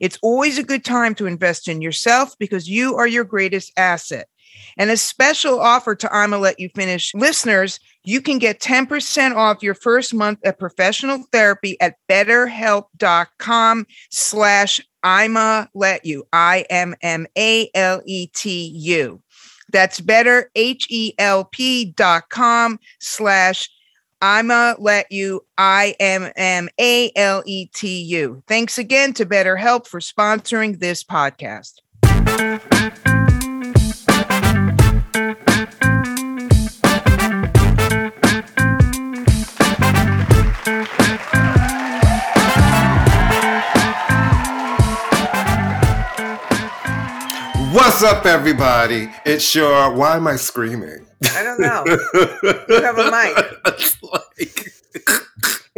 It's always a good time to invest in yourself because you are your greatest asset. And a special offer to I'ma Let You Finish listeners, you can get 10% off your first month of professional therapy at betterhelp.com slash I'ma Let You, I-M-M-A-L-E-T-U. That's better, H-E-L-P dot com slash I'ma let you, I M M A L E T U. Thanks again to BetterHelp for sponsoring this podcast. What's up, everybody? It's your. Why am I screaming? I don't know. you have a mic. it's like.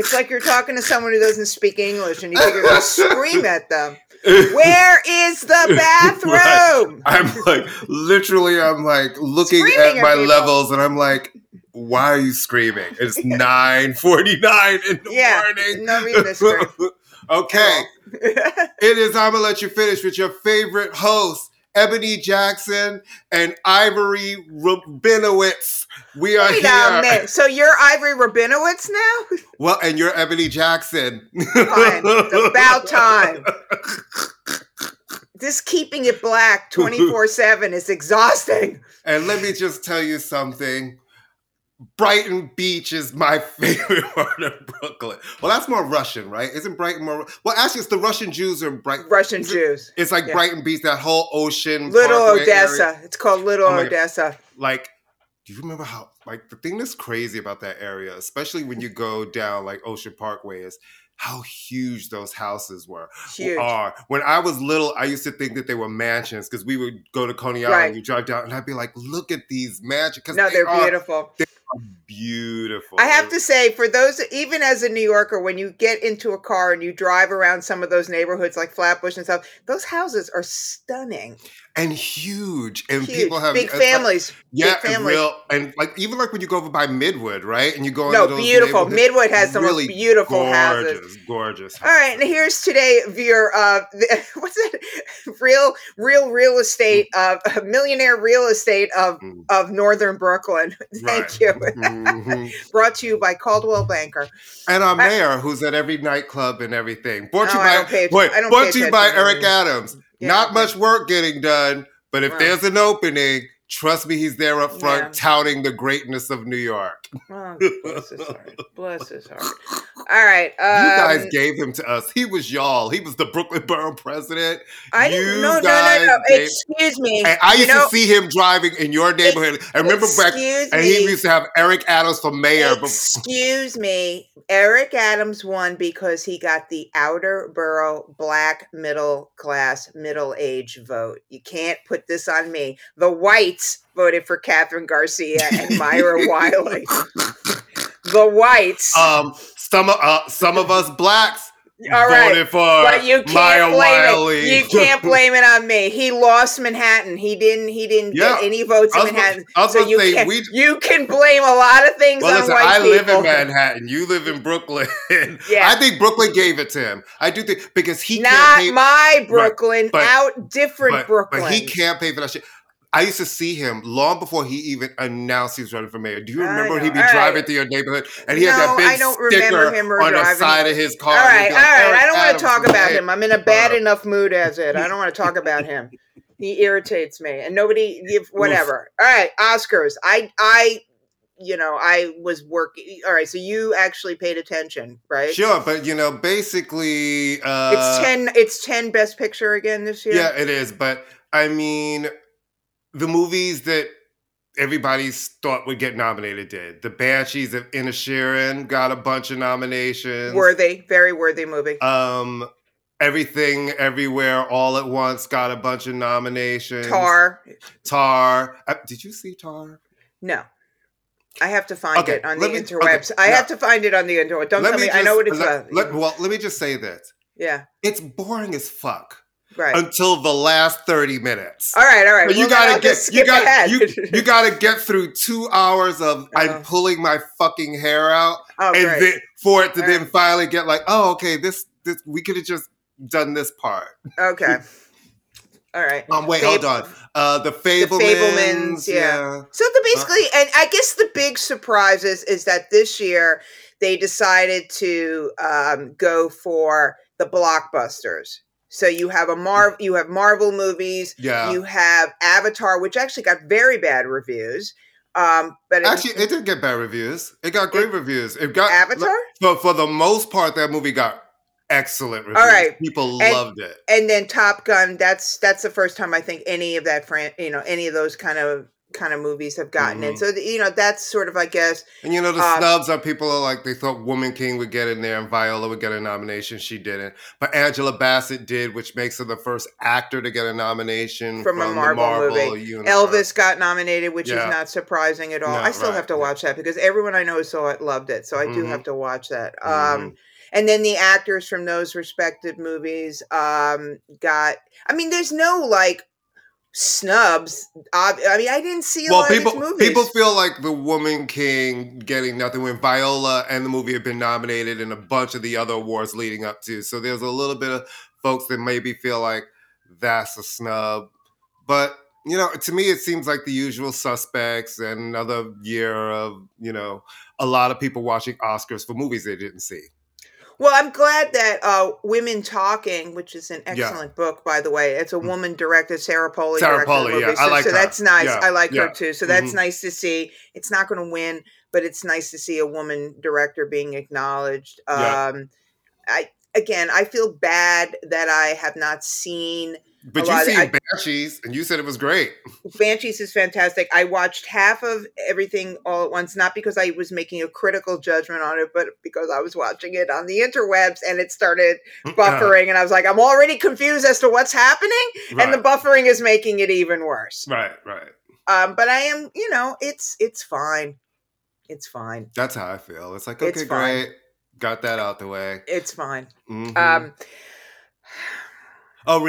It's like you're talking to someone who doesn't speak English and you figure to scream at them. Where is the bathroom? Right. I'm like, literally, I'm like looking Screaming at my people. levels and I'm like, why are you screaming? It's 9.49 in the Yeah, morning. no to scream. okay. It is I'm gonna let you finish with your favorite host, Ebony Jackson and Ivory Rabinowitz. We are Wait here. a minute. So you're Ivory Rabinowitz now? Well, and you're Ebony Jackson. Fine. It's about time. This keeping it black 24 7 is exhausting. And let me just tell you something. Brighton Beach is my favorite part of Brooklyn. Well, that's more Russian, right? Isn't Brighton more? Well, actually, it's the Russian Jews are in Brighton. Russian Jews. It's like Yeah. Brighton Beach, that whole ocean. Little Odessa. area. It's called Little Oh my God. Odessa. Like, do you remember how? Like, the thing that's crazy about that area, especially when you go down like Ocean Parkway, is how huge those houses were. Huge. Are when I was little, I used to think that they were mansions because we would go to Coney Island. Right. You drive down, and I'd be like, "Look at these mansions!" Because No, they they're are beautiful. Beautiful. I have to say, for those, even as a New Yorker, when you get into a car and you drive around some of those neighborhoods like Flatbush and stuff, those houses are stunning. and huge, and Huge. people have big it's like- families. yeah, big and families. real, and like even like when you go over by Midwood, right? And you go No, into those No, beautiful. Midwood has the most beautiful gorgeous, houses. gorgeous. All right, and here's today your uh, what's it? Real, real, real estate, uh, millionaire real estate of Mm. of Northern Brooklyn. Thank Right. you. Mhm. Brought to you by Coldwell Banker. And our mayor, who's at every nightclub and everything. Brought to No, you by pay- wait, brought to you by Eric. Adams. Yeah, Not much work getting done, but if Right. there's an opening, trust me, he's there up front Yeah. touting the greatness of New York. Oh, bless his heart. Bless his heart. All right. you guys um, gave him to us. He was y'all. He was the Brooklyn Borough president. I you. No, no, no, no. gave- Excuse me. And I used know, to see him driving in your neighborhood. I remember back, Excuse and he used to have Eric Adams for mayor. But Excuse me. Eric Adams won because he got the outer borough black middle class middle age vote. You can't put this on me. The whites voted for Kathryn Garcia and Maya Wiley. The whites. um, some of uh, some of us blacks All right. voted for but you can't blame Wiley. it. You can't blame it on me. He lost Manhattan. He didn't. He didn't Yeah. get any votes in gonna- Manhattan. I so you can we- you can blame a lot of things Well, on listen, white I people. live in Manhattan. You live in Brooklyn. Yeah. I think Brooklyn gave it to him. I do think because he Not my Brooklyn, but- out different but, Brooklyn. but he can't pay for that shit. I used to see him long before he even announced he was running for mayor. Do you remember know. he'd be All right. driving through your neighborhood and he had that big I don't remember sticker him on the side of his car? all right, be all like, right. "Eric I don't want to talk about him. I'm in a bad Uh, enough mood as it. I don't want to talk about him. He irritates me, and nobody. Whatever. All right, Oscars. I I you know, I was working. All right, so you actually paid attention, right? Sure, but you know, basically, uh, it's ten. It's ten Best Picture again this year. Yeah, it is. But I mean, the movies that everybody thought would get nominated did. The Banshees of Inisherin got a bunch of nominations. Worthy, very worthy movie. Um, Everything Everywhere All at Once got a bunch of nominations. Tar. Tar. Uh, did you see Tar? No. I have to find okay, it on the me, interwebs. Okay, I now, have to find it on the interwebs. Don't tell me. me just, I know what it's let, about. Let, well, let me just say this. Yeah. It's boring as fuck. Right. Until the last 30 minutes. All right, all right. But you well, gotta get you gotta you, you gotta get through two hours of uh, I'm pulling my fucking hair out. Oh, and great. then for it to all then right. finally get like, oh, okay, this this we could have just done this part. Okay. All right. Um, wait, Fab- hold on. Uh, the Fabelmans. The Fabelmans, yeah. yeah. So the basically, uh, and I guess the big surprise is, is that this year they decided to um, go for the blockbusters. So you have a Marvel, you have Marvel movies. Yeah. You have Avatar, which actually got very bad reviews. Um, but actually, it, it didn't get bad reviews. It got great it, reviews. It got Avatar. But for the most part, that movie got excellent reviews. All right, people and, loved it. And then Top Gun. That's that's the first time I think any of that fran- you know any of those kind of kind of movies have gotten mm-hmm. it. So you know that's sort of I guess. And you know the um, snubs are people are like they thought Woman King would get in there and Viola would get a nomination. She didn't, but Angela Bassett did, which makes her the first actor to get a nomination from, from a Marvel, Marvel movie. Universe. Elvis got nominated, which yeah. is not surprising at all. I still right. have to watch that because everyone I know saw it loved it, so I do mm-hmm. have to watch that. Mm-hmm. Um, and then the actors from those respective movies um, got. I mean, there's no like snubs. I mean, I didn't see a well, lot people, of these movies. People feel like the Woman King getting nothing when Viola and the movie have been nominated and a bunch of the other awards leading up to. So there's a little bit of folks that maybe feel like that's a snub. But you know, to me, it seems like the usual suspects and another year of you know a lot of people watching Oscars for movies they didn't see. Well, I'm glad that uh, Women Talking, which is an excellent book, by the way, it's a mm. woman directed, Sarah Polley. Sarah Polley, yeah, so, I like So her. that's nice. Yeah. I like yeah. her too. So that's mm-hmm. nice to see. It's not going to win, but it's nice to see a woman director being acknowledged. Um, I again, I feel bad that I have not seen but you seen I, Banshees, and you said it was great. Banshees is fantastic. I watched half of everything all at once, not because I was making a critical judgment on it, but because I was watching it on the interwebs, and it started buffering, and I was like, I'm already confused as to what's happening, right. and the buffering is making it even worse. Right, right. Um, but I am, you know, it's it's fine. It's fine. That's how I feel. It's like, okay, it's great. Got that out the way. It's fine. Mm-hmm. Um, oh,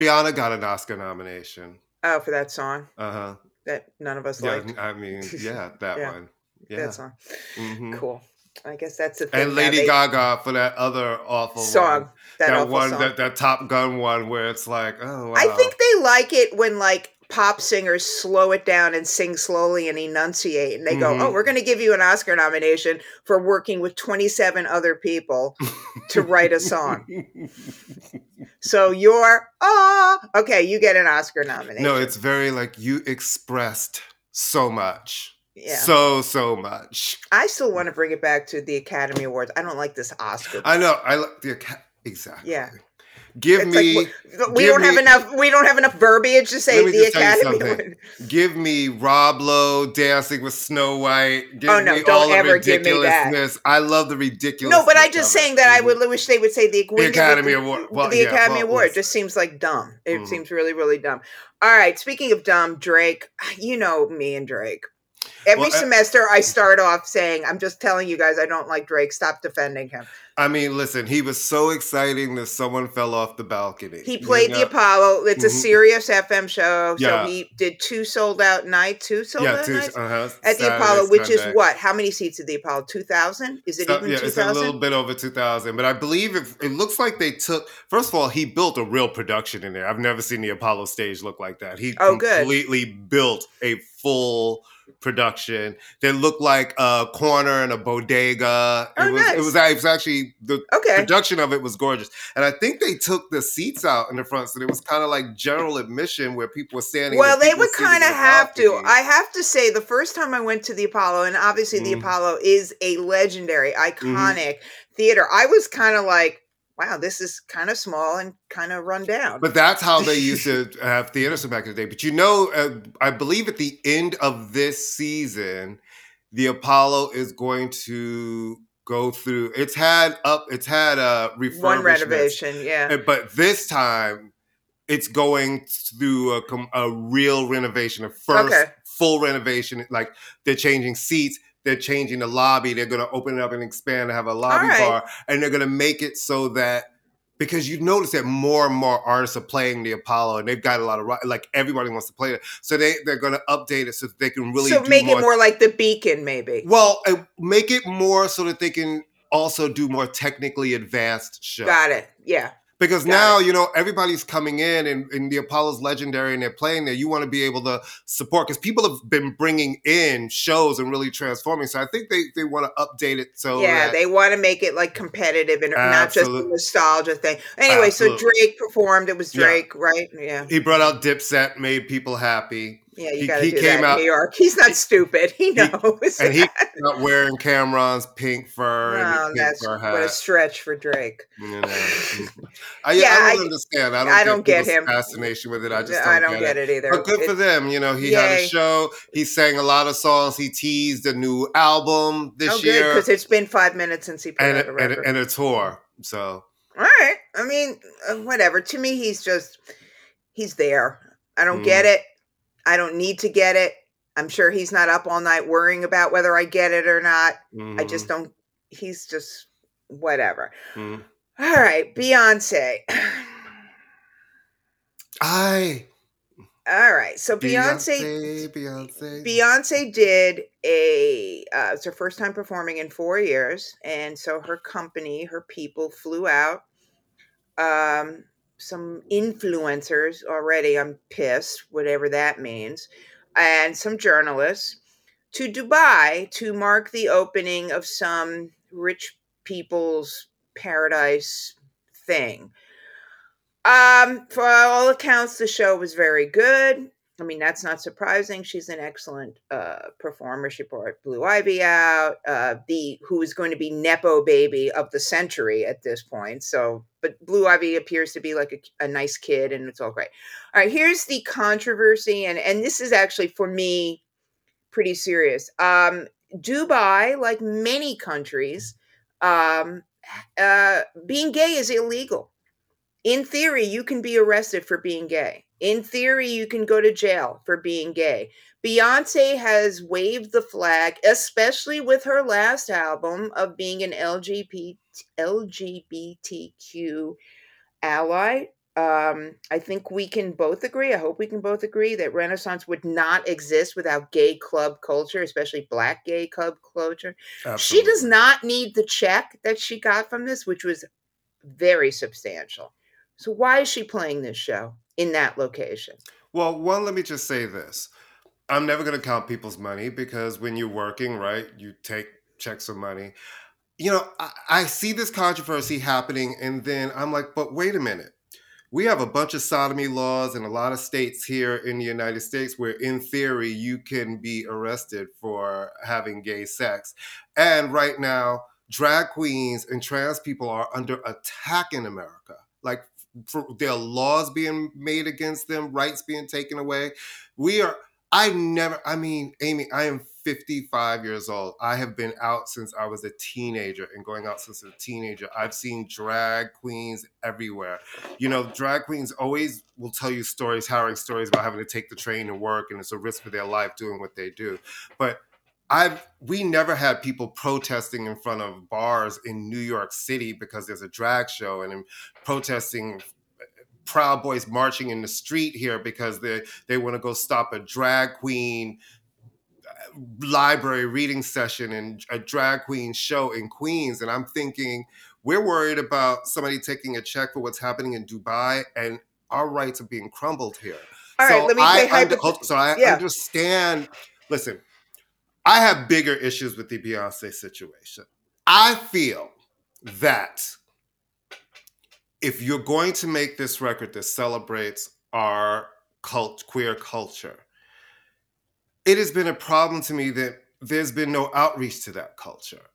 Rihanna got an Oscar nomination. Oh, for that song Uh huh. that none of us Yeah, liked. I mean, yeah, that Yeah. one. Yeah. That song. Mhm. Cool. I guess that's the thing. And. Lady They- Gaga for that other awful song. one. That, That, awful one, song. that, that Top Gun one, where it's like, oh wow. I think they like it when like pop singers slow it down and sing slowly and enunciate and they Mhm. go, "Oh, we're going to give you an Oscar nomination for working with 27 other people to write a song." So you're oh, okay, you get an Oscar nomination. no, it's very like you expressed so much. yeah. So so much. I still want to bring it back to the Academy Awards. I don't like this Oscar. I know. I like the Aca- exactly. Yeah. Give It's me. like we- give don't have enough. We don't have enough verbiage to say the just tell you Academy. Award. Give me Rob Lowe dancing with Snow White. Give Oh, no, me don't all the ever give me that. I love the ridiculous. No, but I just saying that I would wish they would say the, did Academy the, Award. Well, the yeah, Academy well, Award just seems like dumb. It Mhm. seems really, really dumb. All right. Speaking of dumb, Drake. You know me and Drake. Every Well, semester, I start off saying, "I'm just telling you guys, I don't like Drake. Stop defending him." I mean, listen, he was so exciting that someone fell off the balcony. He You played know? the Apollo. It's a Mhm. SiriusXM show, Yeah. so he did two sold out nights, two sold Yeah, out two, nights uh-huh, at the Saturday, Apollo, which is what? How many seats at the Apollo? Two thousand? Is it So- even yeah, two it's a little bit over 2000 but i believe it, it looks like they took first of all he built a real production in there i've never seen the apollo stage look like that he Oh, good. completely built a full production that looked like a corner and a bodega Oh, it, was, nice. it was it was actually the Okay. production of it was gorgeous and i think they took the seats out in the front so it was kind of like general admission where people were standing Well, they would kind of have to. I have to say, the first time I went to the Apollo, and obviously the Mhm. Apollo is a legendary, Mm-hmm. iconic theater, I was kind of like, wow, this is kind of small and kind of run down. But that's how they used to have theaters back in the day. But you know, uh, I believe at the end of this season, the Apollo is going to go through. It's had up. It's had a refurbishment, One renovation, yeah. uh, but this time it's going through a, a real renovation, a first Okay. full renovation. Like they're changing seats. They're changing the lobby. They're going to open it up and expand to have a lobby right. bar, and they're going to make it so that because you notice that more and more artists are playing the Apollo, and they've got a lot of like everybody wants to play it. So they they're going to update it so that they can really so make more. it more like the Beacon, maybe. well, uh, make it more so that they can also do more technically advanced shows Got it. Yeah. Because Got now, you know, everybody's coming in and, and the Apollo's legendary and they're playing there. You want to be able to support because people have been bringing in shows and really transforming. So I think they, they want to update it so yeah, that- they want to make it like competitive and not just a nostalgia thing. Anyway, so Drake performed. It was Yeah. Drake, right? Yeah, he brought out Dipset, made people happy. Yeah. You He- got to he do came that out- in New York. He's not stupid. He knows. And he came out wearing Cam'ron's pink fur and Oh, pink that's fur what a stretch for Drake. You know. I, Yeah, I I- don't understand. I don't, I don't get him. fascination with it. I just don't, I don't get it, either. But good for them. You know, he had a show. He sang a lot of songs. He teased a new album this Oh, year because it's been five minutes since he put and, out a and, record. a- and a tour. So All right. I mean, uh, whatever. To me, he's just he's there. I don't get Mm. it. I don't need to get it. I'm sure he's not up all night worrying about whether I get it or not. I mhm, just don't. He's just whatever. mhm. All right, Beyonce. I All right, so Beyonce. Beyonce, Beyonce. Beyonce did a. Uh, it's her first time performing in four years, and so her company, her people, flew out. Um, some influencers already. I'm pissed, whatever that means, and some journalists to Dubai to mark the opening of some rich people's paradise thing. Um, for all accounts, the show was very good. I mean, that's not surprising. She's an excellent uh, performer. She brought Blue Ivy out, uh, the who is going to be nepo baby of the century at this point. So, but Blue Ivy appears to be like a, a nice kid, and it's all great. All right, here's the controversy, and and this is actually for me pretty serious. Um, Dubai, like many countries, um, uh, being gay is illegal. In theory, you can be arrested for being gay. In theory, you can go to jail for being gay. Beyonce has waved the flag, especially with her last album, of being an LGBT, LGBTQ ally. Um, I think we can both agree. I hope we can both agree that Renaissance would not exist without gay club culture, especially black gay club culture. She does not need the check that she got from this, which was very substantial. So why is she playing this show in that location? Well, one, let me just say this. I'm never going to count people's money because when you're working, right, you take checks of money. You know, I, I see this controversy happening, and then I'm like, but wait a minute. We have a bunch of sodomy laws in a lot of states here in the United States where, in theory, you can be arrested for having gay sex. And right now, drag queens and trans people are under attack in America. Like, for, there are laws being made against them, rights being taken away. We are, I never, I mean, Amy, I am 55 years old. I have been out since I was a teenager and going out since a teenager. I've seen drag queens everywhere. You know, drag queens always will tell you stories, harrowing stories about having to take the train to work and it's a risk for their life doing what they do. But I've we never had people protesting in front of bars in New York City because there's a drag show and protesting Proud Boys marching in the street here because they they want to go stop a drag queen uh, library reading session and a drag queen show in Queens and I'm thinking we're worried about somebody taking a check for what's happening in Dubai and our rights are being crumbled here. All right, let me I play under- so I Yeah. understand. Listen, I have bigger issues with the Beyonce situation. I feel that if you're going to make this record that celebrates our cult queer culture, it has been a problem to me that there's been no outreach to that culture.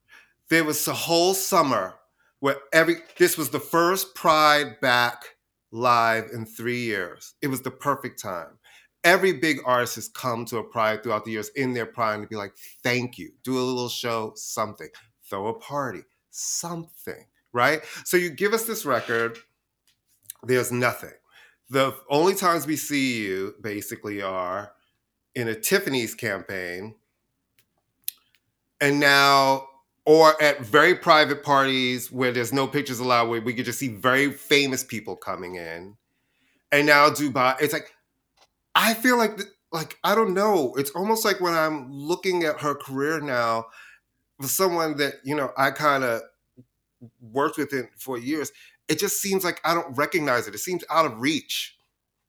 There was a whole summer where every this was the first Pride back live in three years. It was the perfect time. Every big artist has come to a Pride throughout the years in their prime to be like, thank you. Do a little show, something. Throw a party, something, right? So you give us this record, there's nothing. The only times we see you basically are in a Tiffany's campaign, and now, or at very private parties where there's no pictures allowed, where we could just see very famous people coming in, and now Dubai. It's like I feel like, like I don't know. It's almost like when I'm looking at her career now, for someone that you know I kind of worked with it for years. it just seems like I don't recognize it. It seems out of reach.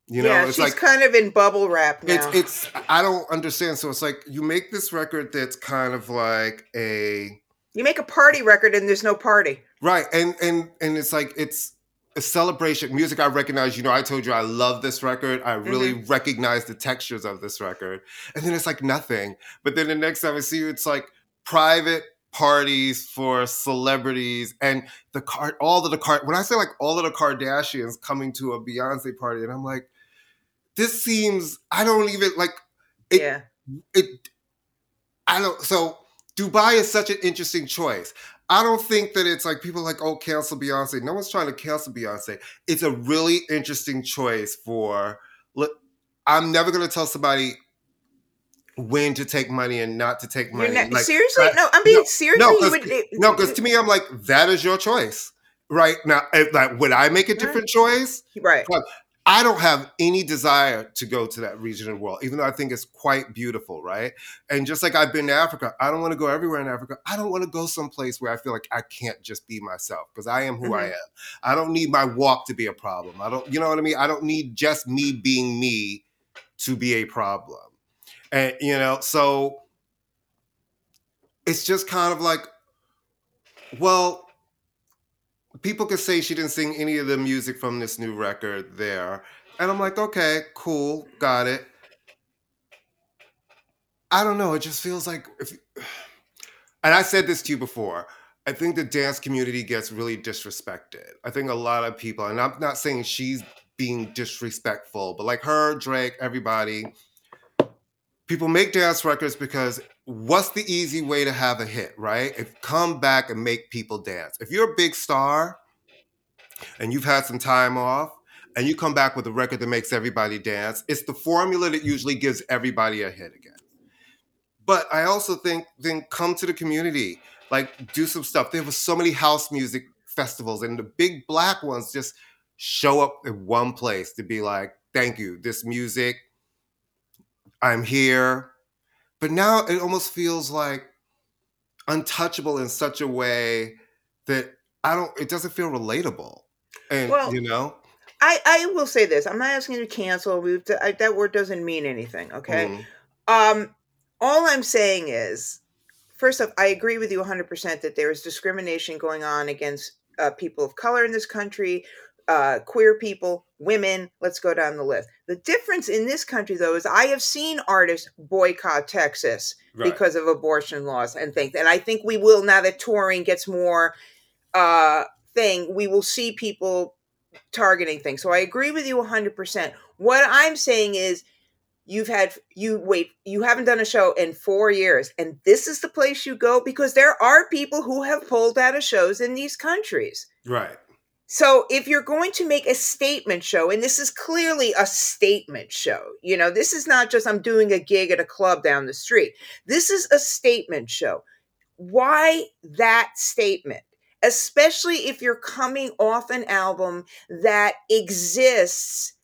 You know, yeah, it's she's like kind of in bubble wrap now. it's it's I don't understand. So it's like you make this record that's kind of like a you make a party record and there's no party. right, and and and it's like it's celebration. Music I recognize. You know, I told you I love this record. I really mm-hmm. recognize the textures of this record, and then it's like nothing. But then the next time I see you, it's like private parties for celebrities and the card all of the card when I say like all of the Kardashians coming to a Beyonce party and I'm like this seems I don't even like it yeah. it I don't so Dubai is such an interesting choice. I don't think that it's like people like, oh, cancel Beyonce. No one's trying to cancel Beyonce. It's a really interesting choice for look, I'm never gonna tell somebody when to take money and not to take money. Not, Like, seriously? that- no, I'm being no, serious. no, you 'cause- would, it- no, because to me, I'm like, that is your choice. Right now, if, like, would I make a different choice? right. I don't have any desire to go to that region of the world, even though I think it's quite beautiful, right? And just like I've been to Africa, I don't want to go everywhere in Africa. I don't want to go someplace where I feel like I can't just be myself because I am who I Mhm. am. I don't need my walk to be a problem. I don't, you know what I mean? I don't need just me being me to be a problem. And, you know, so it's just kind of like, well, people could say she didn't sing any of the music from this new record there. And I'm like, okay, cool, got it. I don't know. It just feels like if and I said this to you before. I think the dance community gets really disrespected. I think a lot of people, and I'm not saying she's being disrespectful, but like her, Drake, everybody, people make dance records because what's the easy way to have a hit, right? If come back and make people dance. If you're a big star and you've had some time off and you come back with a record that makes everybody dance, it's the formula that usually gives everybody a hit again. But I also think then come to the community, like do some stuff. There was so many house music festivals and the big black ones just show up in one place to be like, thank you, this music, I'm here. But now it almost feels like untouchable in such a way that I don't, it doesn't feel relatable. And, Well, you know? I, I will say this. I'm not asking you to cancel. We've I, that word doesn't mean anything. Okay. Mhm. Um, all I'm saying is, first off, I agree with you 100% that there is discrimination going on against uh, people of color in this country, uh, queer people, women. Let's go down the list. The difference in this country, though, is I have seen artists boycott Texas Right. because of abortion laws and things. And I think we will now that touring gets more uh, thing, we will see people targeting things. So I agree with you 100%. What I'm saying is you've had you wait, you haven't done a show in 4 years and this is the place you go because there are people who have pulled out of shows in these countries. right. So if you're going to make a statement show, and this is clearly a statement show, you know, this is not just I'm doing a gig at a club down the street. This is a statement show. Why that statement? Especially if you're coming off an album that exists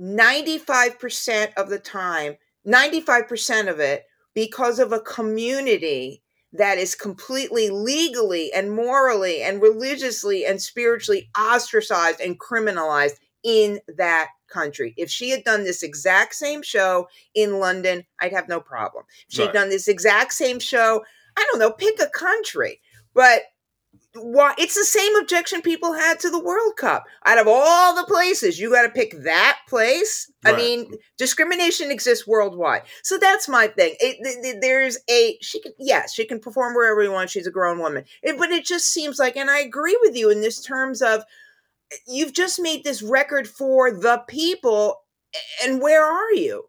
95% of the time, 95% of it, because of a community that is completely legally and morally and religiously and spiritually ostracized and criminalized in that country. If she had done this exact same show in London, I'd have no problem. If she'd Right. done this exact same show, I don't know, pick a country. But why it's the same objection people had to the World Cup. Out of all the places, you got to pick that place. I mean, discrimination exists worldwide. So that's my thing. It, th- th- there's a she can yes, she can perform wherever you want. She's a grown woman. It- but it just seems like, and I agree with you in this terms of eh, you've just made this record for the people, and where are you?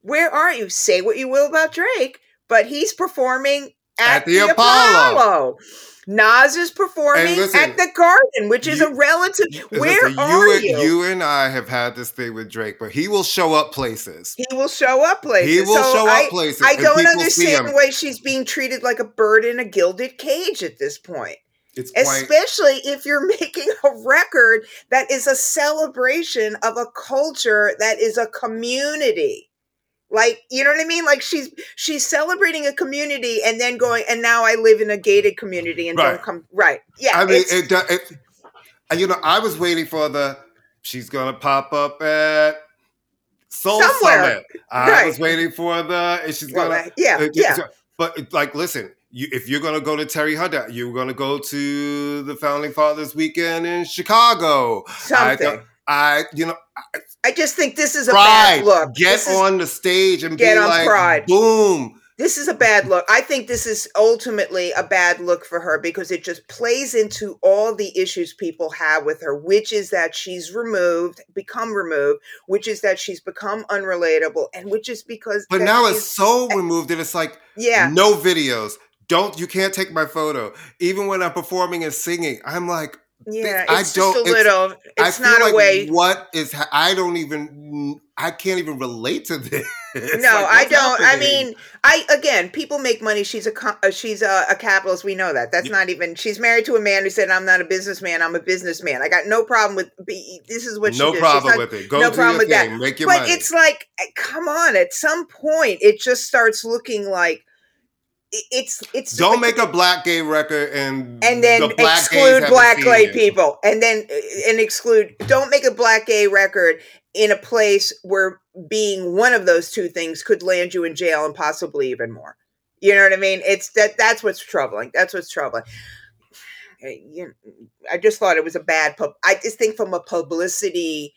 Where are you? Say what you will about Drake, but he's performing at, At the the, Apollo. Apollo. Nas is performing listen, at the Garden, which is you- a relative. Where Listen, are and- you? You and I have had this thing with Drake, but he will show up places. He will show up places. He will So show up I, places. I don't understand why she's being treated like a bird in a gilded cage at this point. It's quite Especially if you're making a record that is a celebration of a culture that is a community. Like, you know what I mean? Like she's she's celebrating a community and then going, and now I live in a gated community and Right. don't come right. Yeah. I mean, it, it, And, you know, I was waiting for the she's gonna pop up at Soul Somewhere. Summit. I Right. was waiting for the and she's gonna uh, yeah, uh, yeah. But like, listen, you, if you're gonna go to Terry Hunter, you're gonna go to the Founding Fathers weekend in Chicago. Something. I you know, I just think this is a pride. bad look. Get This is- on the stage and Get be on like, Pride. boom. this is a bad look. I think this is ultimately a bad look for her because it just plays into all the issues people have with her, which is that she's removed, become removed, which is that she's become unrelatable, and which is because. But now it's so removed that it's like yeah, no videos. Don't you can't take my photo. Even when I'm performing and singing, I'm like, yeah. I It's don't- just a little. I It's not like a way. what is I don't even I can't even relate to this. No, like, I don't. I mean, I again, people make money. She's a uh, she's a, a capitalist. We know that. That's Yeah. not even. She's married to a man who said, "I'm not a businessman. I'm a businessman." I got no problem with. This is what she no. Problem not- with it. Go no problem your with that. thing. Make your but money. it's like, eh, come on. At some point, it just starts looking like it's it's don't make a black gay record and and then the black exclude black gay it. people. And then uh, and exclude don't make a black gay record in a place where being one of those two things could land you in jail and possibly even more. You know what i mean? It's that that's what's troubling. That's what's troubling. I just thought it was a bad pub i just think from a publicity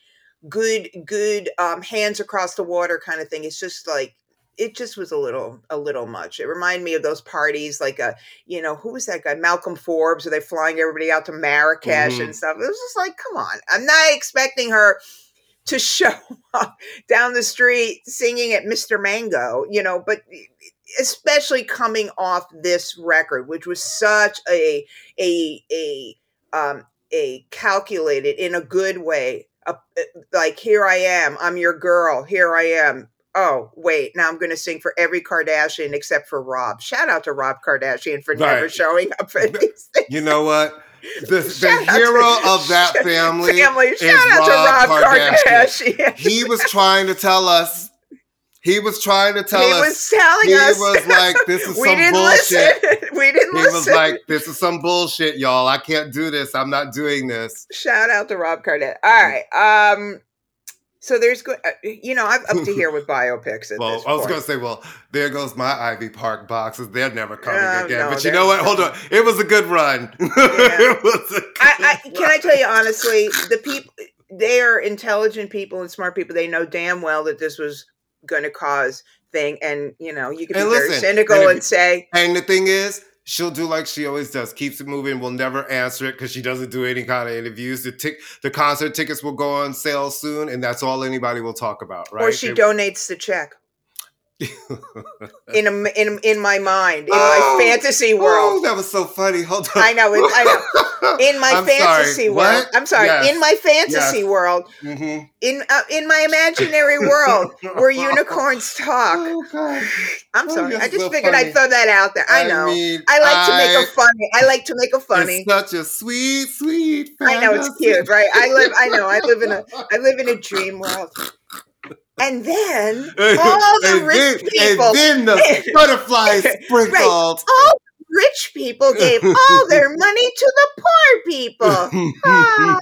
good good um hands across the water kind of thing it's just like it just was a little a little much it reminded me of those parties like a you know, who was that guy? Malcolm Forbes, are they flying everybody out to Marrakesh Mhm. and stuff? It was just like, come on. I'm not expecting her to show up down the street singing at Mr. Mango, you know, but especially coming off this record, which was such a a a um a calculated in a good way. A, like here I am, I'm your girl. Here I am oh wait now i'm going to sing for every kardashian except for rob shout out to rob kardashian for never showing up for these things. You know what? The, the out to- hero of that family, family is shout out to Rob rob Kardashian. kardashian, he was trying to tell us. He was trying to tell he us. He was telling he us was like, "This is we some didn't bullshit." listen we didn't He listen was like, "This is some bullshit, y'all. I can't do this. I'm not doing this." shout out to rob kardashian all right um so there's good uh, you know i'm up to here with biopics at Well, I was going to say, well, there goes my Ivy Park boxes. They're never coming Oh, again. no, but you know what? Hold on. It was a good run. it was a good I, I can I tell you honestly, the people they are intelligent people and smart people. They know damn well that this was going to cause thing, and you know you can be And very cynical and and, say, And the thing is, she'll do like she always does, keeps it moving, will never answer it because she doesn't do any kind of interviews. The tic- the concert tickets will go on sale soon, and that's all anybody will talk about, right? or she They- donates the check. In a, in in my mind, in Oh, my fantasy world. Oh, world, that was so funny. Hold on. I know it- I know. in my I'm fantasy sorry. world. What? I'm sorry, Yes. in my fantasy Yes. world, Mhm. in uh, in my imaginary world where unicorns talk. Oh God. I'm Oh, sorry, I just so figured funny. I'd throw that out there. I know. mean, I like to make a funny. I like to make a funny. It's such a sweet, sweet. I know it's cute, right? I live. I know. I live in a. I live in a dream world. And then all the rich then, people, and then the butterflies sprinkled. Right. all rich people gave all their money to the poor people. Ah.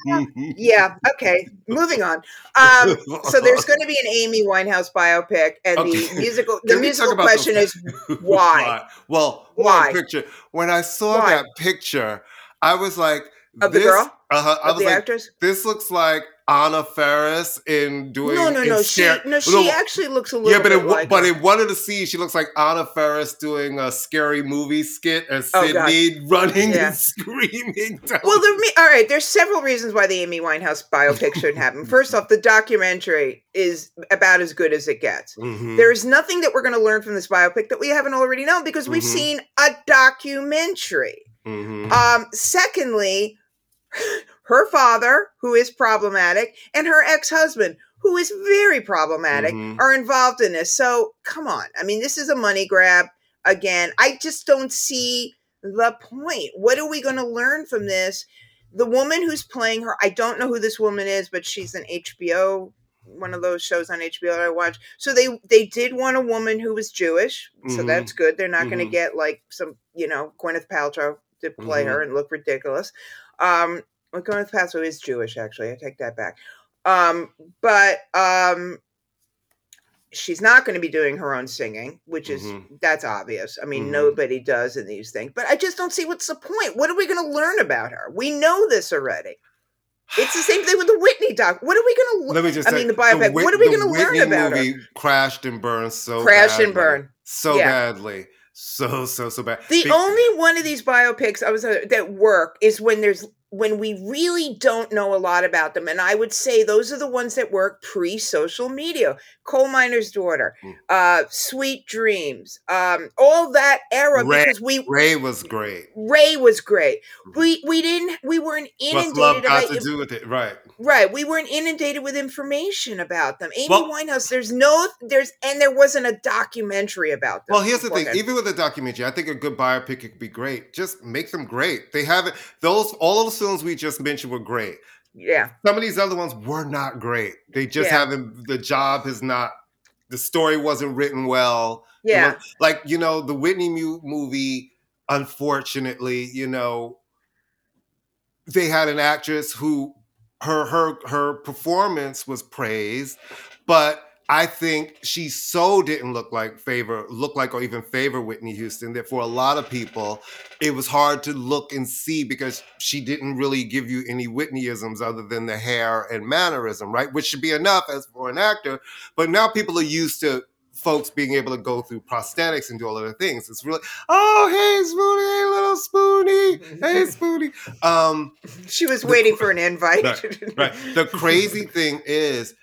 Yeah. Okay. Moving on. Um, so there's going to be an Amy Winehouse biopic, and Okay. the musical. The musical question those- is why? Well, Why? picture. When I saw Why? that picture, I was like, Of the girl? Uh-huh, I of was the like, actress. this looks like Anna Faris in doing. No, no, no. She no. She actually looks a little. Yeah, but bit in, like but her. in one of the scenes, she looks like Anna Faris doing a scary movie skit and Oh, God. Sydney running Yeah. and screaming. Down. Well, there, all right. There's several reasons why the Amy Winehouse biopic shouldn't happen. First off, the documentary is about as good as it gets. Mhm. There is nothing that we're going to learn from this biopic that we haven't already known because we've Mhm. seen a documentary. Mhm. Um, secondly, her father, who is problematic, and her ex-husband, who is very problematic, Mhm. are involved in this. So come on. I mean, this is a money grab. Again, I just don't see the point. What are we going to learn from this? The woman who's playing her, I don't know who this woman is, but she's an HBO, one of those shows on HBO that I watch. So they they did want a woman who was Jewish, so Mhm. that's good. They're not going Mhm. to get like some, you know, Gwyneth Paltrow to play Mhm. her and look ridiculous. Um, Well, Gwyneth Paltrow is Jewish, actually. I take that back. Um, but um, she's not going to be doing her own singing, which is Mhm. that's obvious. I mean, Mhm. nobody does in these things. But I just don't see what's the point. What are we going to learn about her? We know this already. It's the same thing with the Whitney doc. What are we going to Let me just I say, mean, the biopic. Whit- What are we gonna learn Whitney about her? movie crashed and burned so crash badly. and burn? so Yeah. badly, so so so bad. The Be- only one of these biopics I was uh, that work is when there's when we really don't know a lot about them, and I would say those are the ones that work pre-social media. Coal miner's daughter, Mm. uh, Sweet Dreams, um, all that era Ray- because we Ray was great. Ray was great. Mhm. We we didn't we weren't inundated. What's love got to do with it? Right. Right. We weren't inundated with information about them. Amy Well- Winehouse. There's no there's and there wasn't a documentary about them. Well, here's the thing. beforehand. Even with a documentary, I think a good biopic could be great. Just make them great. They haven't. Those all those films we just mentioned were great. yeah. Some of these other ones were not great. They just Yeah. haven't. The job has not. The story wasn't written well. Yeah. know, like you know the Whitney mu- movie. Unfortunately, you know, they had an actress who her her her performance was praised, but I think she so didn't look like favor look like or even favor Whitney Houston that for a lot of people it was hard to look and see because she didn't really give you any Whitneyisms other than the hair and mannerism, right? Which should be enough as for an actor. But now people are used to folks being able to go through prosthetics and do all other things. It's really, oh hey Spoonie, hey little Spoonie, hey Spoonie. Um, She was waiting for an invite. right. The crazy thing is,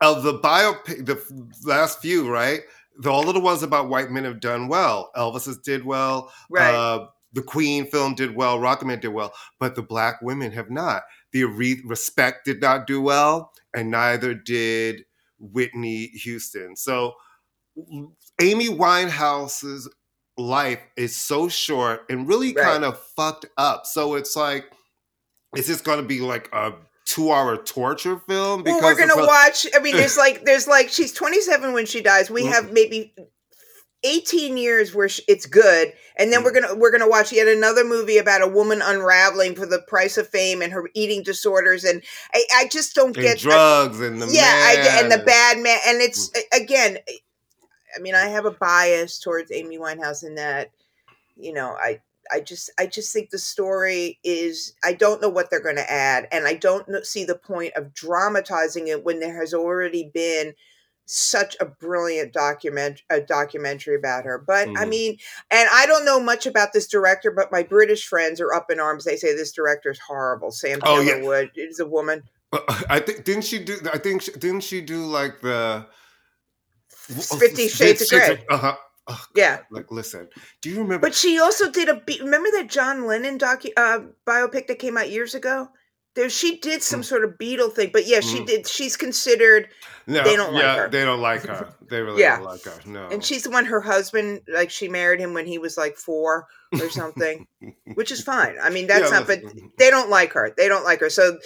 of the biopic, the last few, right? The, all of the ones about white men have done well. Elvis's did well. Right. Uh, the Queen film did well. Rocketman did well, but the black women have not. The Respect did not do well, and neither did Whitney Houston. So Amy Winehouse's life is so short and really Right. kind of fucked up. So it's like, is this going to be like a two-hour torture film? well, we're gonna watch. I mean, there's like, there's like, she's 27 when she dies. We Mm. have maybe 18 years where it's good, and then we're Mm. gonna we're gonna watch yet another movie about a woman unraveling for the price of fame and her eating disorders. And I, I just don't and get. drugs and the yeah, I and the bad man, and it's Mm. again. I mean, I have a bias towards Amy Winehouse in that, you know, I I just I just think the story is I don't know what they're going to add, and I don't see the point of dramatizing it when there has already been such a brilliant document a documentary about her. But I Mhm. mean, and I don't know much about this director, but my British friends are up in arms. They say this director is horrible. Sam Oh, Taylor yeah. Wood is a woman. I think didn't she do? I think didn't she do like the Fifty Shades of Grey. Uh huh. Yeah. Like, listen. Do you remember? But she also did a be- remember that John Lennon docu uh, biopic that came out years ago. There, she did some Mm. sort of Beatle thing, but yeah, she Mm. did. She's considered, no, they don't like her. They don't like her. They really Yeah. don't like her. No. and she's the one. Her husband, like, she married him when he was like four or something, which is fine. I mean, that's Yeah, not. But they don't like her. They don't like her. So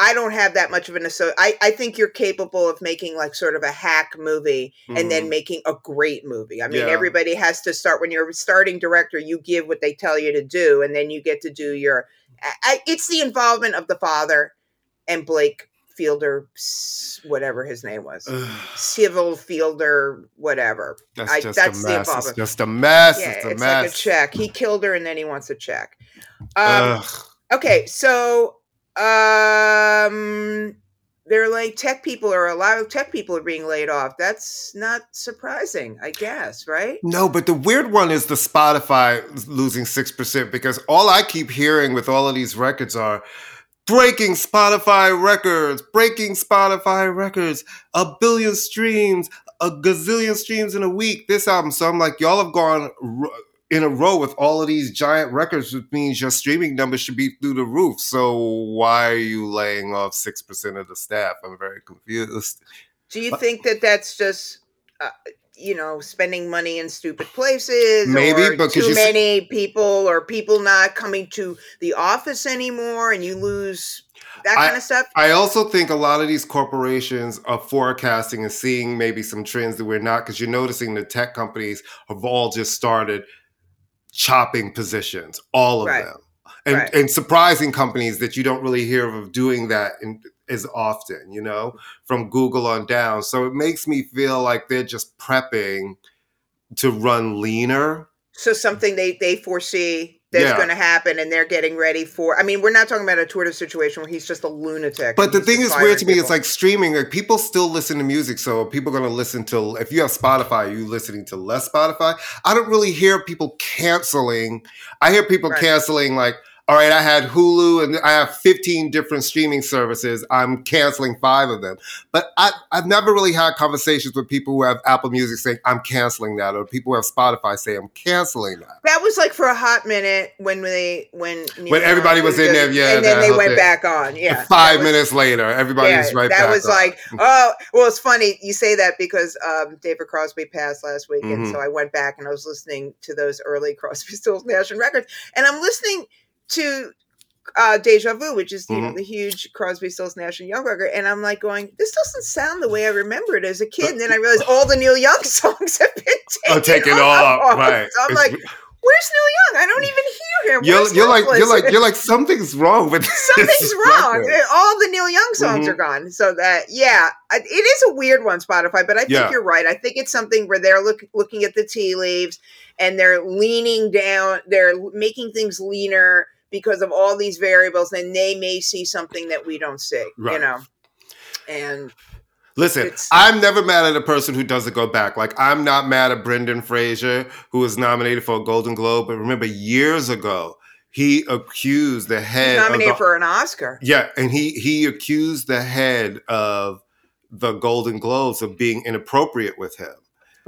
I don't have that much of an so. I I think you're capable of making like sort of a hack movie and then Mhm. making a great movie. I mean, Yeah. everybody has to start when you're a starting director. You give what they tell you to do, and then you get to do your. I, it's the involvement of the father and Blake Fielder, whatever his name was, Civil Fielder, whatever. that's I- just that's a the mess. It's just a mess. yeah, it's a it's mess. like a check. He killed her, and then he wants a check. Um. Okay, so um they're like tech people or a lot of tech people are being laid off. That's not surprising, I guess, right? No, but the weird one is the Spotify losing 6% because all I keep hearing with all of these records are breaking Spotify records, breaking Spotify records, a billion streams, a gazillion streams in a week, this album. So I'm like, y'all have gone r- in a row with all of these giant records, which means your streaming numbers should be through the roof. So why are you laying off 6% of the staff? I'm very confused. Do you think that that's just uh, you know spending money in stupid places Maybe, or because too many people or people not coming to the office anymore and you lose that I- kind of stuff? I also think a lot of these corporations are forecasting and seeing maybe some trends that we're not, because you're noticing the tech companies have all just started chopping positions, all of Right. them. and Right. and surprising companies that you don't really hear of doing that in, as often. You know, from Google on down. So it makes me feel like they're just prepping to run leaner. So something they they foresee that's Yeah. going to happen, and they're getting ready for. I mean, we're not talking about a Twitter situation where he's just a lunatic. But the thing is weird to me. It's like streaming. Like people still listen to music, so people are going to listen to. If you have Spotify, you listening to less Spotify. I don't really hear people canceling. I hear people Right. canceling like, all right, I had Hulu and I have 15 different streaming services. I'm canceling five of them. But I, I've never really had conversations with people who have Apple Music saying I'm canceling that, or people who have Spotify say I'm canceling that. that was like for a hot minute when they when When everybody Young was in there, yeah, and then they went thing. back on. Yeah, And five was- minutes later, everybody was right back. that was on. like, oh, well, it's funny you say that because um, David Crosby passed last week, and Mhm. so I went back and I was listening to those early Crosby, Stills, Nash and records, and I'm listening to uh, Deja Vu, which is you know Mhm. the huge Crosby, Stills, Nash and Young record, and I'm like going, this doesn't sound the way I remember it as a kid. And then I realized all the Neil Young songs have been taken, Oh, take it off. off, right? So I'm It's- like, where's Neil Young? I don't even hear him. You're, you're like you're like you're like something's wrong with this something's wrong. record. All the Neil Young songs Mhm. are gone. So that yeah, it is a weird one, Spotify. But I think Yeah. you're right. I think it's something where they're look, looking at the tea leaves and they're leaning down. They're making things leaner because of all these variables, and they may see something that we don't see. You know, and Listen, It's- I'm never mad at a person who doesn't go back. Like I'm not mad at Brendan Fraser, who was nominated for a Golden Globe. But remember, years ago, he accused the head. nominated the- for an Oscar. yeah, and he he accused the head of the Golden Globes of being inappropriate with him.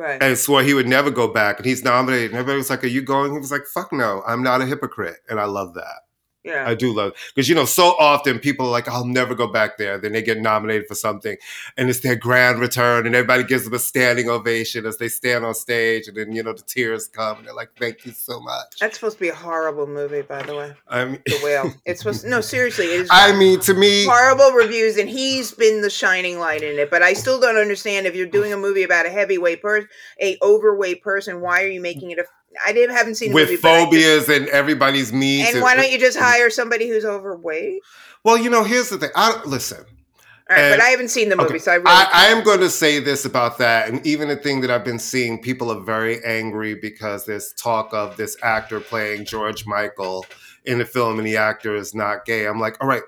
Right. and swore he would never go back. And he's nominated. And everybody was like, Are you going? He was like, Fuck no, I'm not a hypocrite. And I love that. Yeah. I do love because you know so often people are like I'll never go back there. Then they get nominated for something, and it's their grand return, and everybody gives them a standing ovation as they stand on stage, and then you know the tears come, and they're like, "Thank you so much." That's supposed to be a horrible movie, by the way. I mean, The Whale. It's supposed to, no, seriously, it is. I mean, to me, horrible reviews and he's been the shining light in it but i still don't understand if you're doing a movie about a heavyweight person a overweight person why are you making it a i didn't haven't seen the with movie, I just- phobias and everybody's needs, and why don't you just hire somebody who's overweight Well, you know, here's the thing. I listen. all right And- but i haven't seen the movie Okay. so i really I, I am going to say this about that, and even the thing that I've been seeing, people are very angry because there's talk of this actor playing George Michael in the film, and the actor is not gay. I'm like, all right.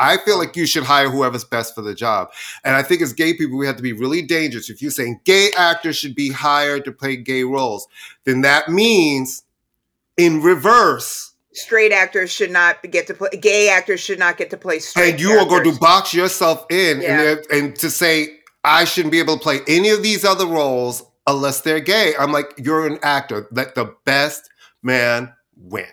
I feel like you should hire whoever's best for the job. And I think as gay people, we have to be really dangerous. If you're saying gay actors should be hired to play gay roles, then that means in reverse, straight actors should not get to play gay actors should not get to play straight and you are going to box yourself in Yeah. and, and to say i shouldn't be able to play any of these other roles unless they're gay i'm like you're an actor let the best man win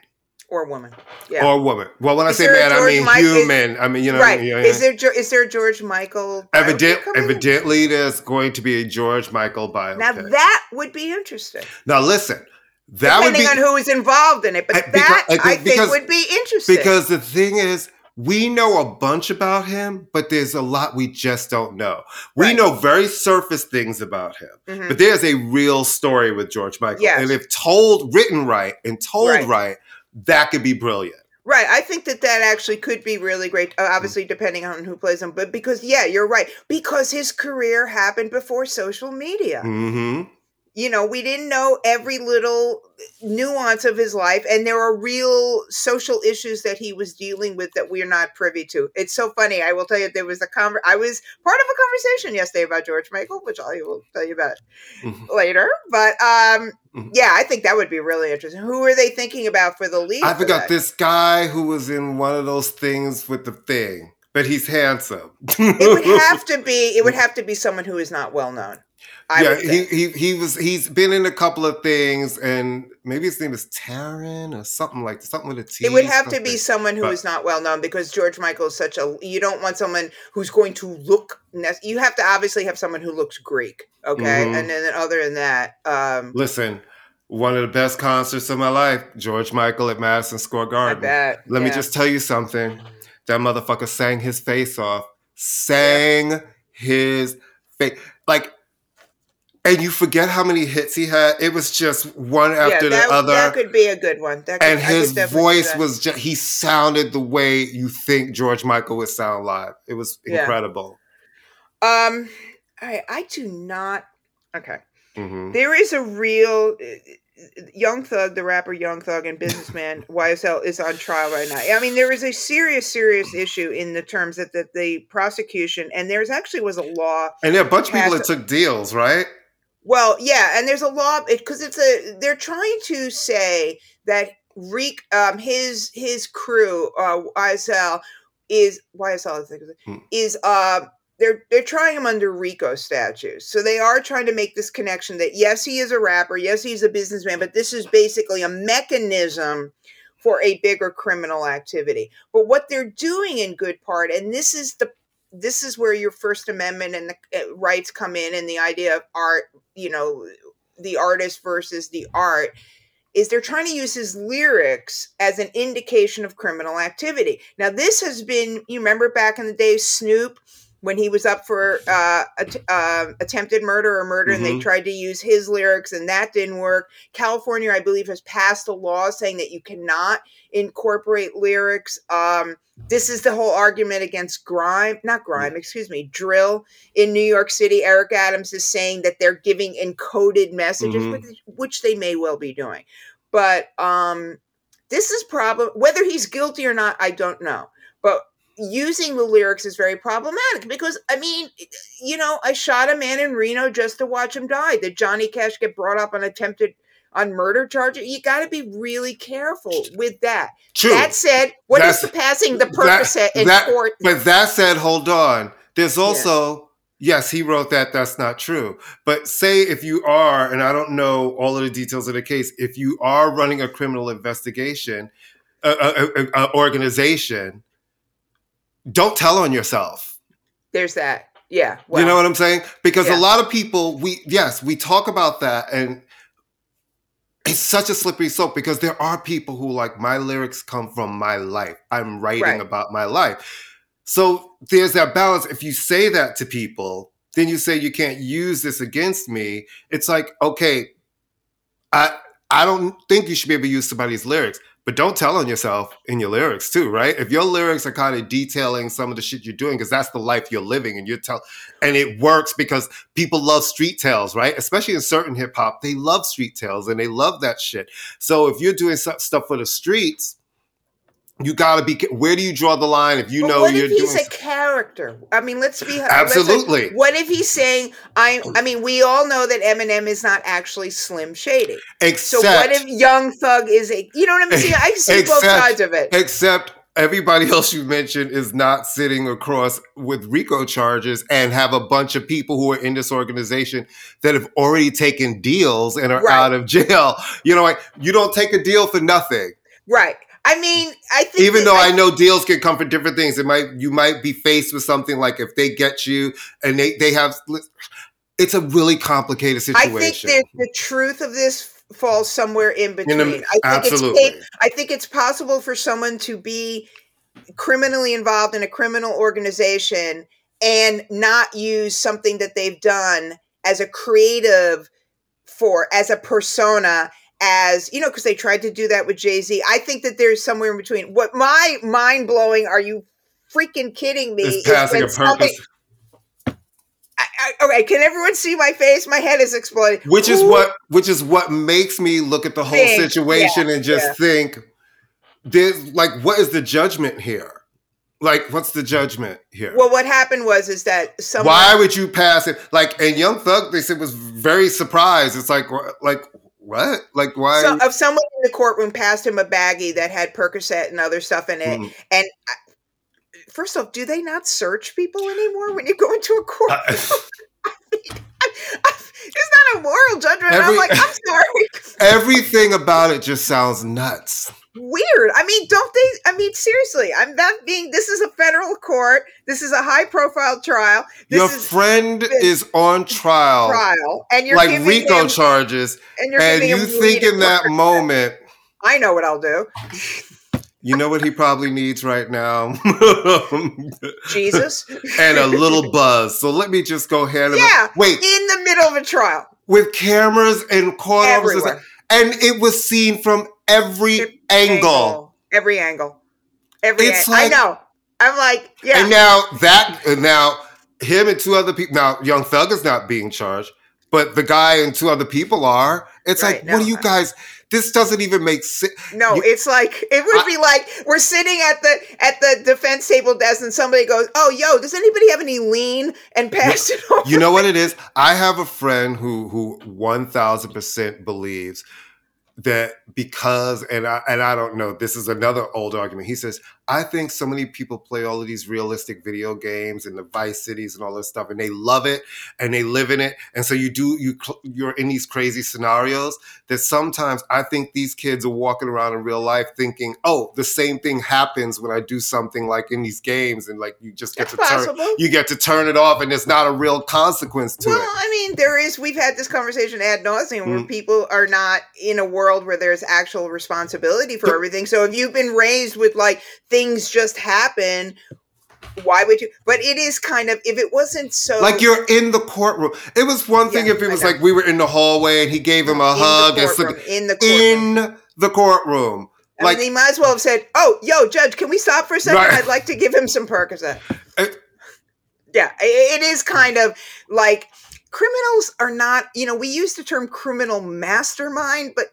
or woman yeah or woman well when Is i say man i mean Mi- is- human i mean you know right yeah, is yeah. there is there a george michael Evident, evidently there's going to be a george michael biopic now that would be interesting now listen that would depending be on who is involved in it. But because- that uh, I think because- would be interesting. Because the thing is, we know a bunch about him, but there's a lot we just don't know. We Right. know very surface things about him, Mhm. but there's a real story with George Michael. Yes. And if told, written right, and told Right. right, that could be brilliant. right, I think that that actually could be really great. Uh, obviously, depending on who plays him, but because yeah, you're right. Because his career happened before social media. hmm You know, we didn't know every little nuance of his life, and there are real social issues that he was dealing with that we're not privy to. It's so funny. I will tell you, there was a conver- I was part of a conversation yesterday about George Michael, which I will tell you about Mhm. later. But um, Mhm. yeah, I think that would be really interesting. Who are they thinking about for the lead? I forgot this guy who was in one of those things with the thing, but he's handsome. It would have to be. It would have to be someone who is not well known. I yeah, he, he he was he's been in a couple of things, and maybe his name is Taryn or something like something with a T. It would have to be someone who But- is not well known because George Michael is such a. You don't want someone who's going to look. You have to obviously have someone who looks Greek, okay, Mhm. and then other than that, um, Listen, one of the best concerts of my life, George Michael at Madison Square I Garden. bet. Let me just tell you something. That motherfucker sang his face off. Sang his face. Like, and you forget how many hits he had. It was just one after yeah, that, the other. that could be a good one. That could, and his voice was just he sounded the way you think George Michael would sound live. It was Yeah. incredible. Um, I I do not. Okay, hmm there is a real Young Thug, the rapper Young Thug, and businessman YSL is on trial right now. I mean, there is a serious, serious issue in the terms that, that the prosecution and there's actually was a law And there are a bunch of people that took deals, right? Well, yeah, and there's a law because it's a they're trying to say that Reek um his his crew uh YSL is YSL I think is, Hmm. is uh they're they're trying him under RICO statutes. So they are trying to make this connection that yes, he is a rapper, yes, he's a businessman, but this is basically a mechanism for a bigger criminal activity. But what they're doing in good part, and this is the this is where your First Amendment and the uh, rights come in, and the idea of art, you know, the artist versus the art, is they're trying to use his lyrics as an indication of criminal activity. Now, this has been, you remember back in the day, Snoop, when he was up for uh, att- uh, attempted murder or murder, and they Mhm. tried to use his lyrics, and that didn't work. California, I believe, has passed a law saying that you cannot incorporate lyrics. Um, this is the whole argument against grime, not grime, excuse me, drill in New York City. Eric Adams is saying that they're giving encoded messages, Mhm. which, which they may well be doing. But um, this is problem whether he's guilty or not, I don't know. But using the lyrics is very problematic because I mean, you know, I shot a man in Reno just to watch him die. Did Johnny Cash get brought up on attempted on murder charges? You got to be really careful with that. True. That said, what is That's- the passing the that- Percocet in that- court? But that said, hold on. There's also yes, he wrote that. That's not true. But say if you are, and I don't know all of the details of the case, if you are running a criminal investigation, organization, don't tell on yourself. There's that. Yeah. Well, you know what I'm saying? Because yeah. a lot of people, we yes, we talk about that, and it's such a slippery slope because there are people who like my lyrics come from my life. I'm writing Right. about my life. So there's that balance. If you say that to people, then you say you can't use this against me. It's like, okay, I I don't think you should be able to use somebody's lyrics, but don't tell on yourself in your lyrics too, right? If your lyrics are kind of detailing some of the shit you're doing, because that's the life you're living, and you're tell and it works because people love street tales, right? Especially in certain hip hop, they love street tales and they love that shit. So if you're doing stuff for the streets, you got to be. Where do you draw the line if you But know what you're if he's doing? a character? I mean, let's be let's- Absolutely. what if he's saying I? I mean, we all know that Eminem is not actually Slim Shady. So except, what if Young Thug is a? You know what I'm saying? I see both sides of it. except everybody else you mentioned is not sitting across with RICO charges and have a bunch of people who are in this organization that have already taken deals and are Right. out of jail. You know, like you don't take a deal for nothing. Right. I mean, I think Even though I know deals can come for different things, it might you might be faced with something like if they get you and they they have it's a really complicated situation. I think that the truth of this falls somewhere in between. In I the- think absolutely. it's I think it's possible for someone to be criminally involved in a criminal organization and not use something that they've done as a creative for as a persona as you know because they tried to do that with Jay-Z. I think that there's somewhere in between. What my mind blowing are you freaking kidding me? It's passing a purpose. I, I, okay, can everyone see my face? My head is exploding. which is Who what which is what makes me look at the whole Think, situation yeah, and just yeah. think there's like what is the judgment here like what's the judgment here Well, what happened was is that someone why would you pass it like and young thug they said was very surprised it's like like what like why so, of someone in the courtroom passed him a baggie that had Percocet and other stuff in it. Mm. And I, first off, do they not search people anymore when you go into a court? Uh, it's not a moral judgment. I'm like, I'm sorry. everything about it just sounds nuts Weird. I mean, don't they? I mean, seriously, I'm not being. This is a federal court. This is a high profile trial. This your is friend is on trial, trial, and you're like giving rico him, charges and you're and you think in that moment I know what I'll do. you know what he probably needs right now Jesus. and a little buzz. So let me just go ahead and Yeah, wait. in the middle of a trial. with cameras and corners, Everywhere. And it was seen from every Every angle. Every angle. Every It's angle. I know. I'm like, yeah. And now that and now him and two other people. Now Young Thug is not being charged, but the guy and two other people are. It's Right, like, no, what are you I- guys? This doesn't even make sense. No, You- it's like it would I- be like we're sitting at the at the defense table desk and somebody goes, "Oh, yo, does anybody have any lean?" and pass it over. You know what it is? I have a friend who who one thousand percent believes that because and I and I don't know, this is another old argument. He says, I think so many people play all of these realistic video games and the Vice Cities and all this stuff, and they love it and they live in it. And so you do you you're in these crazy scenarios that sometimes I think these kids are walking around in real life thinking, oh, the same thing happens when I do something like in these games, and like you just get That's to turn you get to turn it off, and there's not a real consequence to Well, it. Well, I mean, there is. We've had this conversation ad nauseum where Mm. people are not in a world where there's actual responsibility for everything. So if you've been raised with like things just happen, why would you? But it is kind of if it wasn't so Like you're in the courtroom. It was one thing Yeah, if it was like we were in the hallway and he gave him a in hug the and courtroom, slipped in the courtroom. in the courtroom. I Like mean, they might as well have said, "Oh, yo, judge, can we stop for a second? Right. I'd like to give him some Percocet." It- yeah, i- it is kind of like criminals are not. You know, we use the term criminal mastermind, but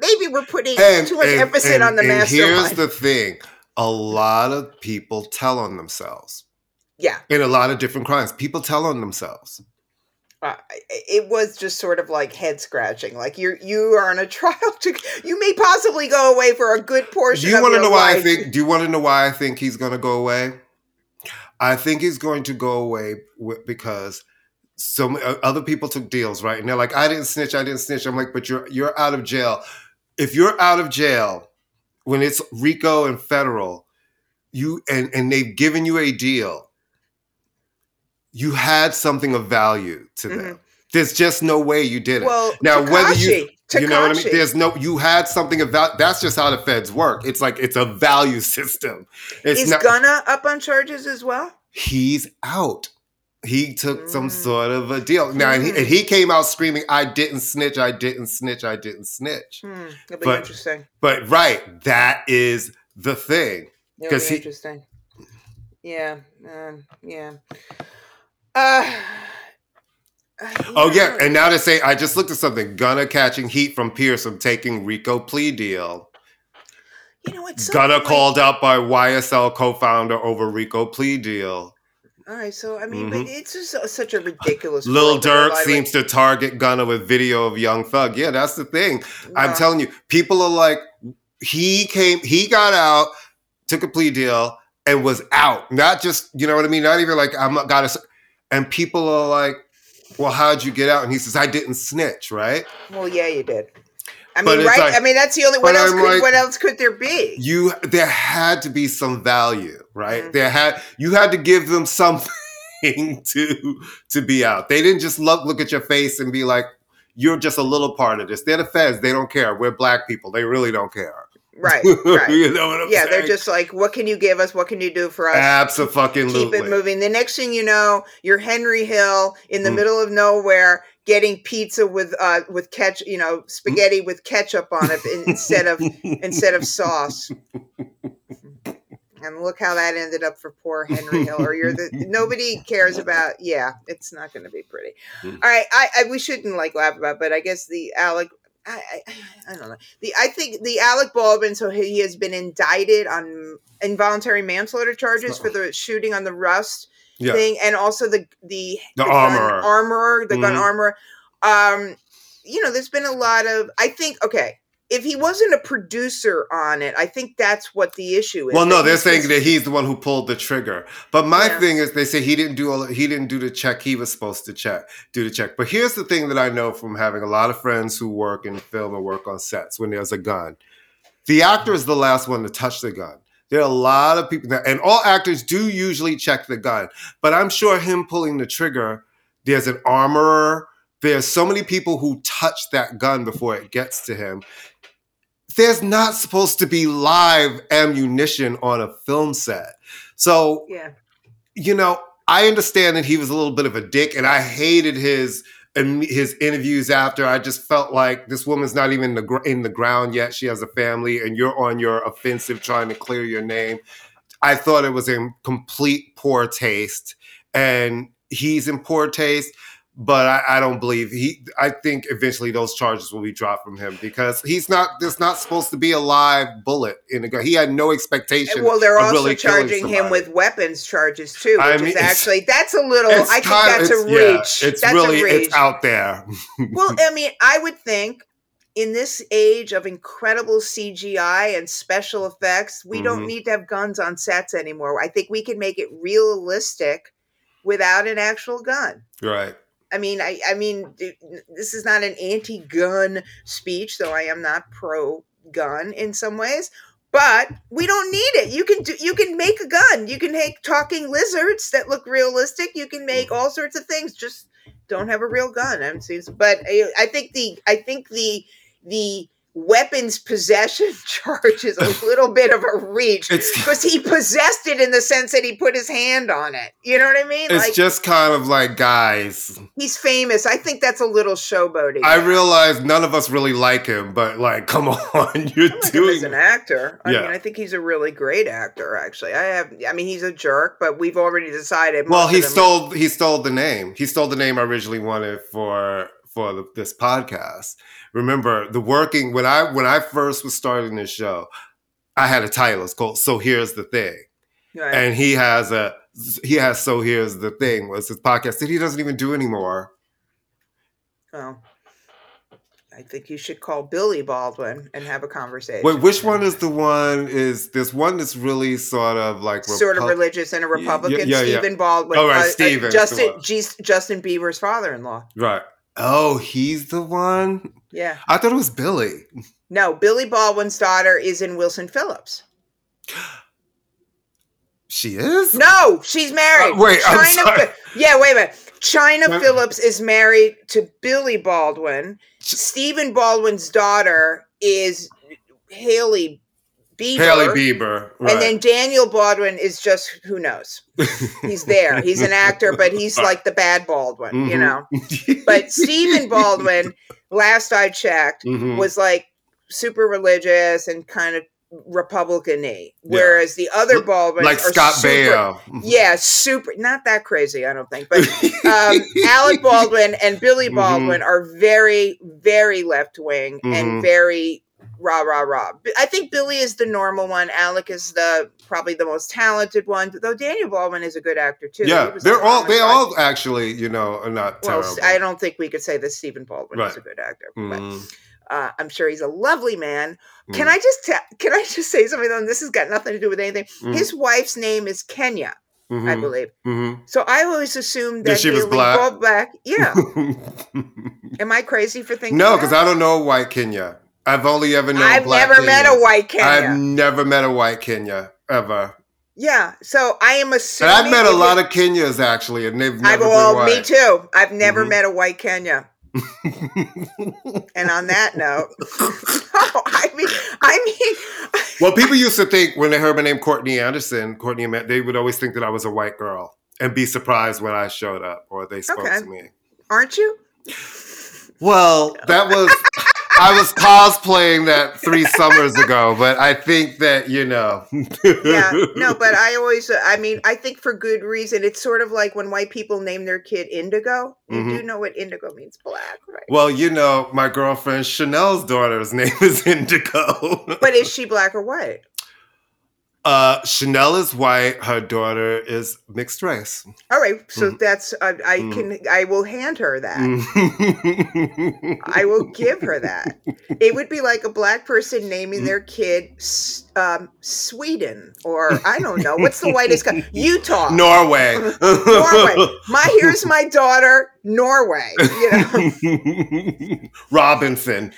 maybe we're putting and, too much and- emphasis and- on the and mastermind. Here's the thing. A lot of people tell on themselves yeah, in a lot of different crimes. People tell on themselves. uh, it was just sort of like head scratching. Like you're you are on a trial. To, you may possibly go away for a good portion. Do you of want to know why I think? Do you want to know why I think he's going to go away? I think he's going to go away because so ma- uh, other people took deals, right? And they're like, "I didn't snitch, I didn't snitch." I'm like, "But you're you're out of jail. If you're out of jail when it's RICO and federal, you and and they've given you a deal, you had something of value to them. There's just no way you did it. Mm-hmm. Well, now whether you you know what I mean? There's no you had something about that's just how the feds work. It's like it's a value system. It's Is not Gunna up on charges as well? he's out. He took some Mm. sort of a deal. Now and he, Mm. and he came out screaming, I didn't snitch, I didn't snitch, I didn't snitch. Hmm, it'll be But- interesting. But right, that is the thing. It'll 'cause be he- interesting. Yeah, um, yeah. Uh, Oh yeah, and now to say I just looked at something. Gunna catching heat from Pearson taking Rico plea deal. you know what? Gunna called out by YSL co-founder over Rico plea deal. All right, so I mean, but Mhm. it's just such a ridiculous. Lil Durk seems to target Gunna with video of Young Thug. Yeah, that's the thing. I'm telling you, people are like, he came, he got out, took a plea deal, and was out. Not just, you know what I mean? Not even like I'm got to. And people are like, well, how'd you get out? And he says, I didn't snitch, right? Well, yeah, you did. I mean, right? like- I mean, that's the only. What else? I'm Could, like- what else could there be? You there had to be some value, right? Mhm. There had you had to give them something to to be out. They didn't just look look at your face and be like, "You're just a little part of this." They're the feds. They don't care. We're black people. They really don't care. Right, right. you know what I'm yeah, saying? they're just like, what can you give us? What can you do for us? absolutely. Keep it moving. The next thing you know, you're Henry Hill in the Mm. middle of nowhere getting pizza with uh with ketchup, you know, spaghetti with ketchup on it instead of instead of sauce. And look how that ended up for poor Henry Hill. Or you're the nobody cares about. Yeah, it's not going to be pretty. Mm. All right, I, I we shouldn't like laugh about, but I guess the Alec. I, I I don't know. The I think the Alec Baldwin. So he has been indicted on involuntary manslaughter charges for the shooting on the Rust yeah. thing, and also the the The gun armorer. armorer, the gun Mhm. armorer. Um, you know, there's been a lot of. I think okay, if he wasn't a producer on it, I think that's what the issue is. Well, no, they're saying that he's the one who pulled the trigger. But my Yeah. thing is, they say he didn't do all. He didn't do the check. He was supposed to check, do the check. But here's the thing that I know from having a lot of friends who work in film and work on sets. When there's a gun, the actor is the last one to touch the gun. There are a lot of people that, and all actors do usually check the gun. But I'm sure him pulling the trigger, there's an armorer. There's so many people who touch that gun before it gets to him there's not supposed to be live ammunition on a film set. So, yeah. you know, I understand that he was a little bit of a dick and I hated his his interviews after, I just felt like this woman's not even in the, gr- in the ground yet. She has a family, and you're on your offensive trying to clear your name. I thought it was in complete poor taste, and he's in poor taste. But I, I don't believe he. I think eventually those charges will be dropped from him because he's not. There's not supposed to be a live bullet in the gun. He had no expectation. Well, they're of also really charging him with weapons charges too, which I is mean, it's- actually that's a little. I think kind- that's a it's- yeah, reach. it's that's really a reach. it's out there. well, I mean, I would think in this age of incredible CGI and special effects, we don't Mhm. need to have guns on sets anymore. I think we can make it realistic without an actual gun. right. I mean, I, I mean, this is not an anti-gun speech, though I am not pro-gun in some ways. But we don't need it. You can do. You can make a gun. You can make talking lizards that look realistic. You can make mm-hmm. all sorts of things. Just don't have a real gun. I'm seems. But I, I think the. I think the the weapons possession charge is a little bit of a reach because he possessed it in the sense that he put his hand on it. You know what I mean? it's just kind of like guys. He's famous. I think that's a little showboating. I realize none of us really like him, but like, come on, you're I like doing. as an actor. I Yeah. mean, I think he's a really great actor. Actually, I have. I mean, he's a jerk, but we've already decided. well, he stole he stole the name. He stole the name I originally wanted for for the, this podcast. Remember the working when I when I first was starting this show, I had a title. It's called "So Here's the Thing," Right. and he has a he has "So Here's the Thing" was his podcast that he doesn't even do anymore. oh, I think you should call Billy Baldwin and have a conversation. Wait, which one is the one? Is there's one that's really sort of like sort of religious and a Republican? yeah, yeah. Stephen Baldwin. Oh, right, uh, uh, Stephen is Justin. G- Justin Bieber's father-in-law. Right. Oh, he's the one. Yeah. I thought it was Billy. No, Billy Baldwin's daughter is in Wilson Phillips. She is. No, she's married. Uh, wait, I'm China. sorry. Yeah, wait a minute. China China- Phillips is married to Billy Baldwin. Stephen Baldwin's daughter is Hailey Bieber. Hailey Bieber. Right. And then Daniel Baldwin is just who knows. He's there. He's an actor, but he's like the bad Baldwin, you Mhm. know. But Stephen Baldwin, last I checked, Mhm. was like super religious and kind of Republican-y, whereas the other Baldwins like Scott super, Baio. Yeah, super. Not that crazy, I don't think. But um, Alec Baldwin and Billy Mhm. Baldwin are very, very left wing and Mhm. very rah rah rah. I think Billy is the normal one. Alec is the probably the most talented one. Though Daniel Baldwin is a good actor too. Yeah, they're on all they Homicide. all actually, you know, are not Well, terrible. I don't think we could say that Stephen Baldwin is a good actor, but Mhm. uh, I'm sure he's a lovely man. Can Mm. I just ta- can I just say something? Though this has got nothing to do with anything. Mhm. His wife's name is Kenya, I Mhm. believe. Mhm. So I always assumed that That she was black? Black. Yeah. Am I crazy for thinking? no, because I don't know white Kenya. I've only ever known. I've never met a white Kenya. I've never met a white Kenya ever. yeah. So I am And I've met a lot of Kenyas actually, and they've never I've been well, white. me too. I've never Mhm. met a white Kenya. And on that note, I mean, I mean, Well, people used to think when they heard my name Courtney Anderson, Courtney, they would always think that I was a white girl and be surprised when I showed up or they spoke Okay. to me. aren't you? Well, that was I was cosplaying that three summers ago, but I think that you know. Yeah. No, but I always, I mean, I think for good reason. It's sort of like when white people name their kid Indigo. You Mhm. do know what Indigo means, black, right? Well, you know, my girlfriend Chanel's daughter's name is Indigo. But is she black or white? Uh, Chanel is white. Her daughter is mixed race. All right, so Mhm. that's I, I Mhm. can I will hand her that. Mm. I will give her that. It would be like a black person naming their kid um, Sweden or I don't know what's the whitest country? Utah. Norway. Norway. My here's my daughter Norway. You know, Robinson.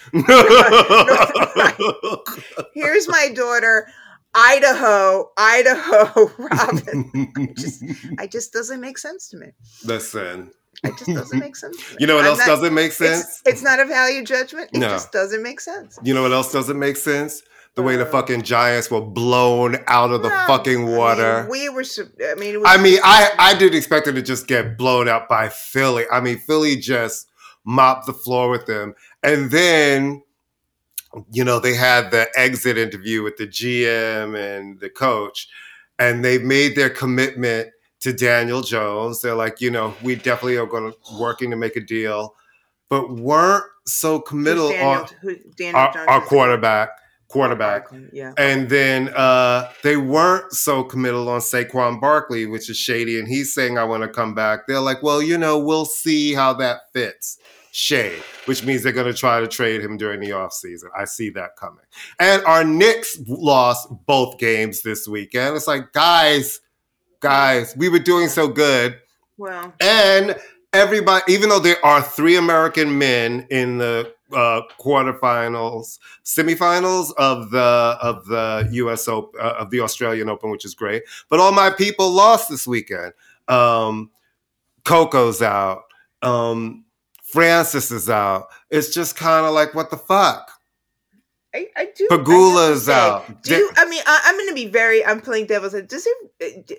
here's my daughter Idaho. Idaho Robin. I just I just doesn't make sense to me. Listen, It just doesn't make sense. You know what I'm else not- doesn't make sense? it's not a value judgment. It No. just doesn't make sense. You know what else doesn't make sense? The way the Uh, fucking Giants were blown out of the No, fucking I mean, water. we were. I mean, was, I mean, I I did expect it to just get blown out by Philly. I mean, Philly just mopped the floor with them. And then, you know, they had the exit interview with the GM and the coach, and they made their commitment to Daniel Jones. They're like, you know, we definitely are going to working to make a deal, but weren't so committal Daniel, on Daniel our, our quarterback. Quarterback. Yeah. And then uh, they weren't so committal on Saquon Barkley, which is shady, and he's saying, I want to come back. They're like, well, you know, we'll see how that fits. Shade, which means they're going to try to trade him during the offseason. I see that coming. And our Knicks lost both games this weekend. It's like, guys, guys, we were doing so good. Well, And everybody, even though there are three American men in the uh, quarterfinals, semifinals of the of the U.S. Open, uh, of the Australian Open, which is great, but all my people lost this weekend. Um, Coco's out. Um, Frances is out. It's just kind of like, what the fuck? I, I do. I have to Pegula's say, out. Do you, I mean, I, I'm going to be very. I'm playing devil's. Does it? uh,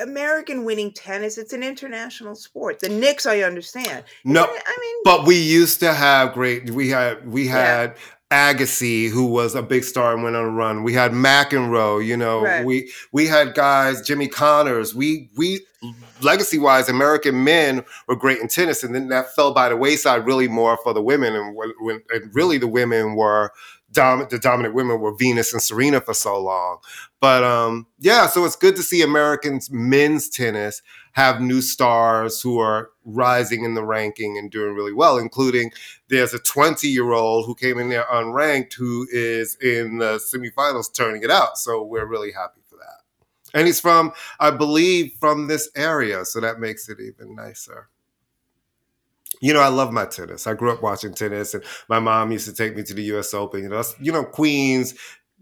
American winning tennis, it's an international sport. The Knicks, I understand. No, I mean, But we used to have great. We had we had Agassi, who was a big star and went on a run. We had McEnroe. You know, Right. we we had guys, Jimmy Connors. We we legacy wise, American men were great in tennis, and then that fell by the wayside really more for the women, and when, when and really the women were. Dom, the dominant women were Venus and Serena for so long, but um, yeah. So it's good to see Americans men's tennis have new stars who are rising in the ranking and doing really well, including there's a 20 year old who came in there unranked who is in the semifinals turning it out. So we're really happy for that. And he's from, I believe, from this area. So that makes it even nicer. You know, I love my tennis. I grew up watching tennis, and my mom used to take me to the U.S. Open. You know, you know, Queens.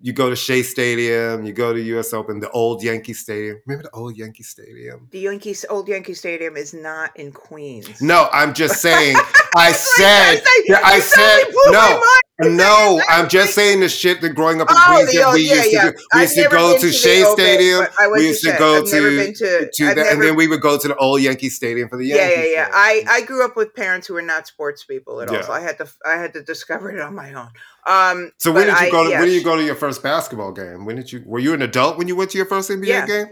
You go to Shea Stadium. You go to U.S. Open, the old Yankee Stadium. Remember the old Yankee Stadium? the Yankees, old Yankee Stadium is not in Queens. No, I'm just saying. I what I said. was trying to say. Yeah, I said totally my no. No, I'm just saying the shit that growing up in Oh, Queens that old- we yeah, used yeah. to do. We I've used to go to Shea Stadium. but I went We used to Shea. go I've never to to- to I've the, and then we would go to the old Yankee Stadium for the Yankees. yeah, yeah. yeah. I, I grew up with parents who were not sports people at all, Yeah. so I had to I had to discover it on my own. Um, So when did you I- go to? When did you go to your first basketball game? When did you? Were you an adult when you went to your first NBA Yeah. game?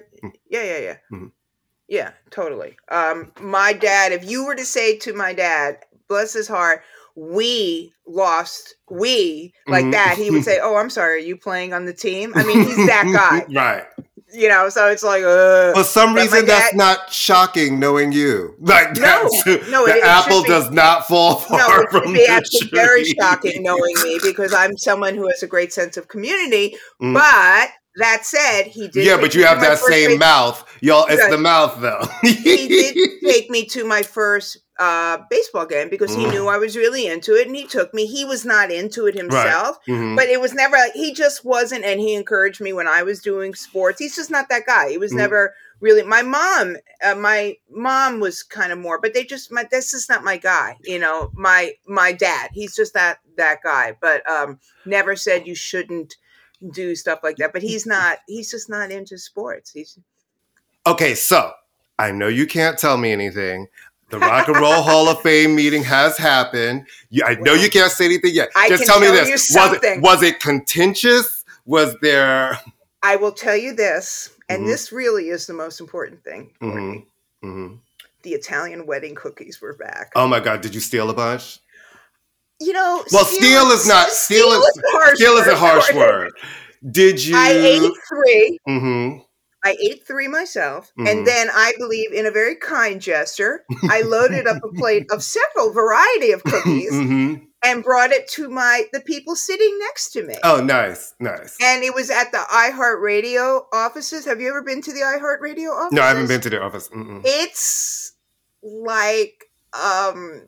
Yeah, yeah, yeah. Mhm. Yeah, totally. Um, my dad, if you were to say to my dad, bless his heart, we lost, we like Mhm. that, he would say, Oh, I'm sorry, are you playing on the team? I mean, he's that guy, right? you know, so it's like, uh, For some reason, that's dad- not shocking knowing you. Like No, that's, no, the it- it apple does not fall far no, it from the actually very shocking knowing me because I'm someone who has a great sense of community. Mm. But that said, he did. Yeah, but you have that same mouth, y'all. It's Right. the mouth, though. he did take me to my first uh, baseball game because he Mm. knew I was really into it, and he took me. He was not into it himself, Mhm. but it was never. He just wasn't, and he encouraged me when I was doing sports. He's just not that guy. He was Mm. never really. My mom, uh, my mom was kind of more, but they just. My this is not my guy. You know, my my dad. He's just that that guy, but um, never said you shouldn't do stuff like that. But he's not. He's just not into sports. He's Okay, so I know you can't tell me anything. The Rock and Roll Hall of Fame meeting has happened. You, I know you can't say anything yet. I Just tell me this: was it was it contentious? Was there? I will tell you this, and Mhm. this really is the most important thing. Mhm, Courtney. mhm. The Italian wedding cookies were back. Oh my God! Did you steal a bunch? you know, Well, steal is not- steal is- a harsh Steal is a harsh Courtney. word. Did you? I ate three. Mhm. I ate three myself, Mhm. and then I believe, in a very kind gesture, I loaded up a plate of several variety of cookies Mhm. and brought it to my the people sitting next to me. Oh, nice, nice. And it was at the iHeartRadio offices. Have you ever been to the iHeartRadio office? No, I haven't been to the office. Mm-mm. it's like um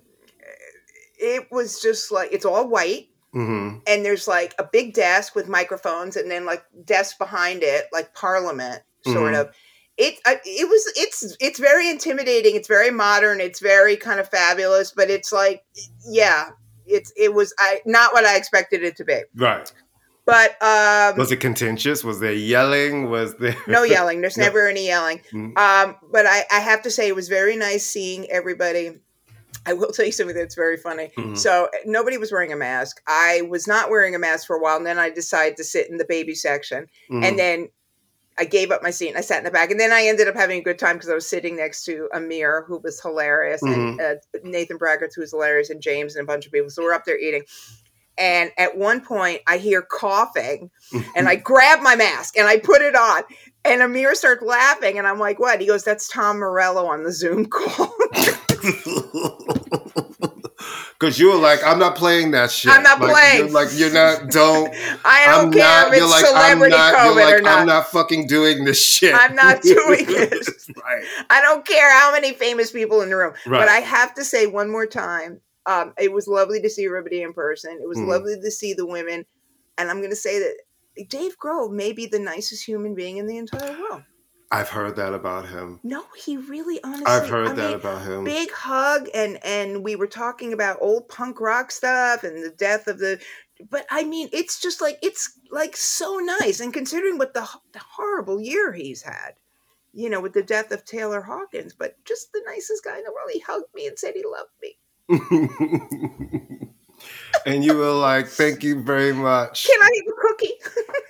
it was just like it's all white hmm and there's like a big desk with microphones and then like desks behind it like parliament sort Mhm. of it it was it's it's very intimidating it's very modern it's very kind of fabulous but it's like yeah it's it was i not what i expected it to be Right. but um Was it contentious? Was there yelling? Was there no yelling there's No. never any yelling Mm. um but I, I have to say it was very nice seeing everybody I will tell you something that's very funny. Mhm. So nobody was wearing a mask. I was not wearing a mask for a while, and then I decided to sit in the baby section, Mhm. and then I gave up my seat and I sat in the back, and then I ended up having a good time because I was sitting next to Amir, who was hilarious, and uh, Nathan Brackett, who was hilarious, and James and a bunch of people. So we're up there eating. And at one point, I hear coughing, and I grab my mask and I put it on. And Amir starts laughing, and I'm like, "What?" He goes, "That's Tom Morello on the Zoom call." Because you were like, I'm not playing that shit. I'm not Like, playing. You're like, you're not, don't. I don't I'm care not, if it's like, I'm not, COVID like, or not. I'm not fucking doing this shit. I'm not doing this. right. I don't care how many famous people in the room. Right. But I have to say one more time, um, it was lovely to see everybody in person. It was Mhm. lovely to see the women. And I'm going to say that Dave Grohl may be the nicest human being in the entire world. I've heard that about him. No, he really honestly. I've heard I that mean, about him. Big hug, and and we were talking about old punk rock stuff and the death of the. But I mean, it's just like it's like so nice, and considering what the, the horrible year he's had, you know, with the death of Taylor Hawkins, but just the nicest guy in the world. He hugged me and said he loved me. and you were like, thank you very much. Can I have a cookie?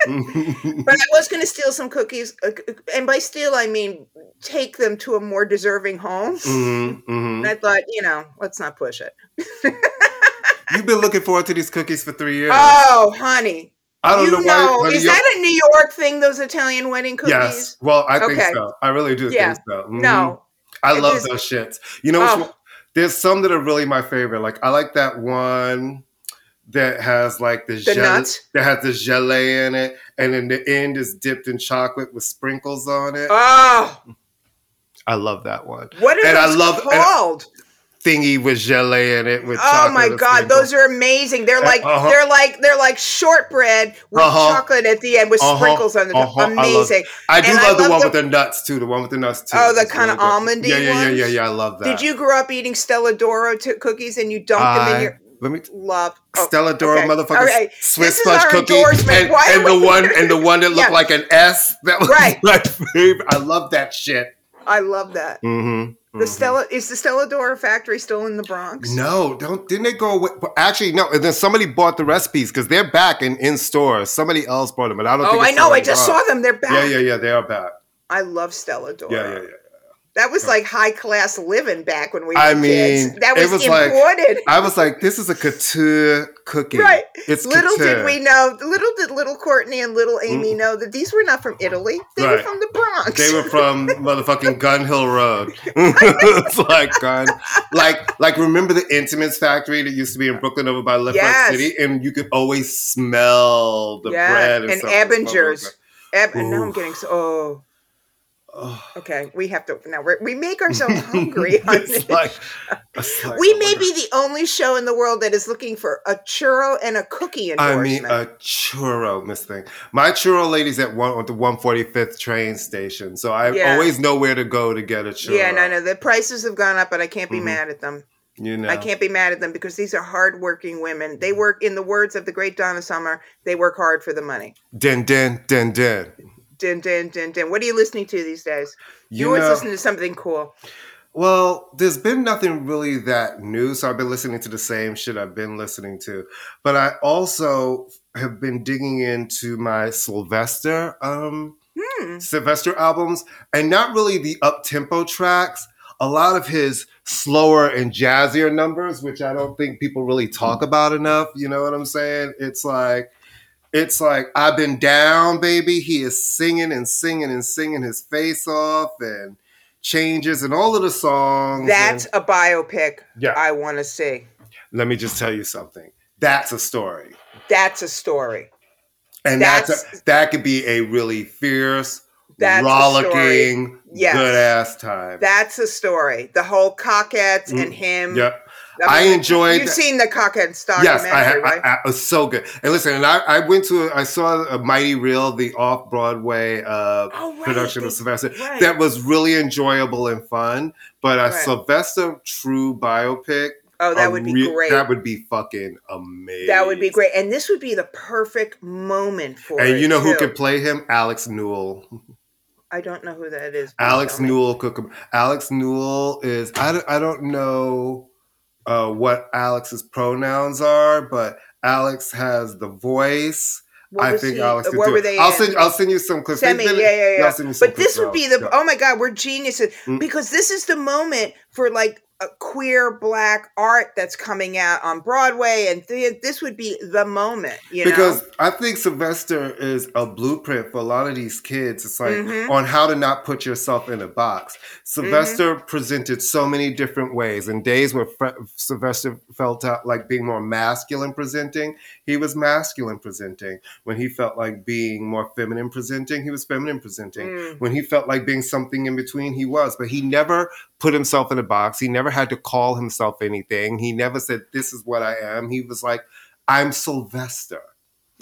But I was going to steal some cookies, uh, and by steal I mean take them to a more deserving home. Mhm, mhm. And I thought, you know, let's not push it. You've been looking forward to these cookies for three years. Oh, honey. I don't you know know, why. honey, is that a New York thing? Those Italian wedding cookies? Yes. Well, I think Okay. so. I really do Yeah. think so. Mhm. No. I it love is- those shits. You know, Oh. there's some that are really my favorite. Like I like that one that has like the, The gel- nuts? that has the gelée in it, and then the end is dipped in chocolate with sprinkles on it. Oh, I love that one. what are And I love- called? Thingy with gelée in it with oh my god, sprinkles. those are amazing. They're like uh-huh. they're like they're like shortbread with Uh-huh. chocolate at the end with Uh-huh. sprinkles on the top. Uh-huh. I love- Amazing. I do and I love the one the- with the nuts too. The one with the nuts too. Oh, the It's kinda really good. almondy Yeah, yeah, yeah, yeah, yeah. I love that. Did you grow up eating Stella D'oro t- cookies and you dunked them in your Let me. love? oh, Stella D'oro okay. motherfucker right. Swiss fudge cookie and, and the one and the one that looked Yeah. like an S. That was Right. my favorite. I love that shit. I love that. Mm-hmm. The Stella is the Stella D'oro factory still in the Bronx? No, don't didn't they go away? Actually, no. And then somebody bought the recipes because they're back in in stores. Somebody else bought them, but I don't. Oh, think I know. I just saw them. They're back. Yeah, yeah, yeah. They are back. I love Stella D'oro. Yeah, yeah, yeah. That was like high class living back when we were I kids. mean, That it was, was like- I was like, this is a couture cookie. Right. It's little couture. did we know, little did little Courtney and little Amy know that these were not from Italy. They were Mm. From the Bronx. They were from motherfucking Gun Hill Road. it's like gun, like like remember the Entenmann's factory that used to be in Brooklyn over by Left Yes. City, and you could always smell the yeah, bread and, and Ebinger's. And now I'm getting so. Oh, Oh, okay. We have to now. We're, we make ourselves hungry. on it's this. like, like, we oh may be the only show in the world that is looking for a churro and a cookie in the world. I mean, a churro, Miss Thing. My churro lady's at one at the one forty fifth train station, so I Yeah. always know where to go to get a churro. yeah, no, no. The prices have gone up, but I can't be Mhm. mad at them. You know, I can't be mad at them because these are hardworking women. They work, in the words of the great Donna Summer, they work hard for the money. Den den den den. Din, din, din, din. What are you listening to these days? You, You always know- listen to something cool. Well, there's been nothing really that new, so I've been listening to the same shit I've been listening to. But I also have been digging into my Sylvester um Hmm. Sylvester albums and not really the up tempo tracks, a lot of his slower and jazzier numbers, which I don't think people really talk about enough. You know what I'm saying? It's like it's like I've been down, baby. He is singing and singing and singing his face off and changes and all of the songs. That's and- a biopic yeah. I want to see. let me just tell you something. That's a story. That's a story. And that's, That's- a, that could be a really fierce, That's rollicking, Yes. good ass time. That's a story. The whole Cockettes and Mm, him. Yep. I enjoyed You've that- seen the Cockettes Yes, documentary, I, had- right? I, I, it was so good. And listen, and I, I went to, I saw a Mighty Real, the off Broadway uh, Oh, right, production of Sylvester. right. That was really enjoyable and fun. But a Right. Sylvester true biopic. oh, that would be re- great. That would be fucking amazing. That would be great. And this would be the perfect moment for it. And you know who too. could play him? Alex Newell. I don't know who that is. Alex. Newell could. Alex Newell is I don't, I don't know uh, what Alex's pronouns are, but Alex has the voice. What I think he- Alex could do were it. I'll in? send I'll send you some clips. Send me, yeah, yeah, yeah. I'll send you some But this would be the Yeah. oh my god, we're geniuses Mm. because this is the moment for like queer black art that's coming out on Broadway, and th- this would be the moment, you because. I think Sylvester is a blueprint for a lot of these kids. It's like Mhm. on how to not put yourself in a box. Sylvester Mm-hmm. presented so many different ways. And days where Fre- Sylvester felt like being more masculine presenting, he was masculine presenting. When he felt like being more feminine presenting, he was feminine presenting. Mm. When he felt like being something in between, he was. But he never put himself in a box. He never had to call himself anything. He never said, This is what I am. He was like, I'm Sylvester.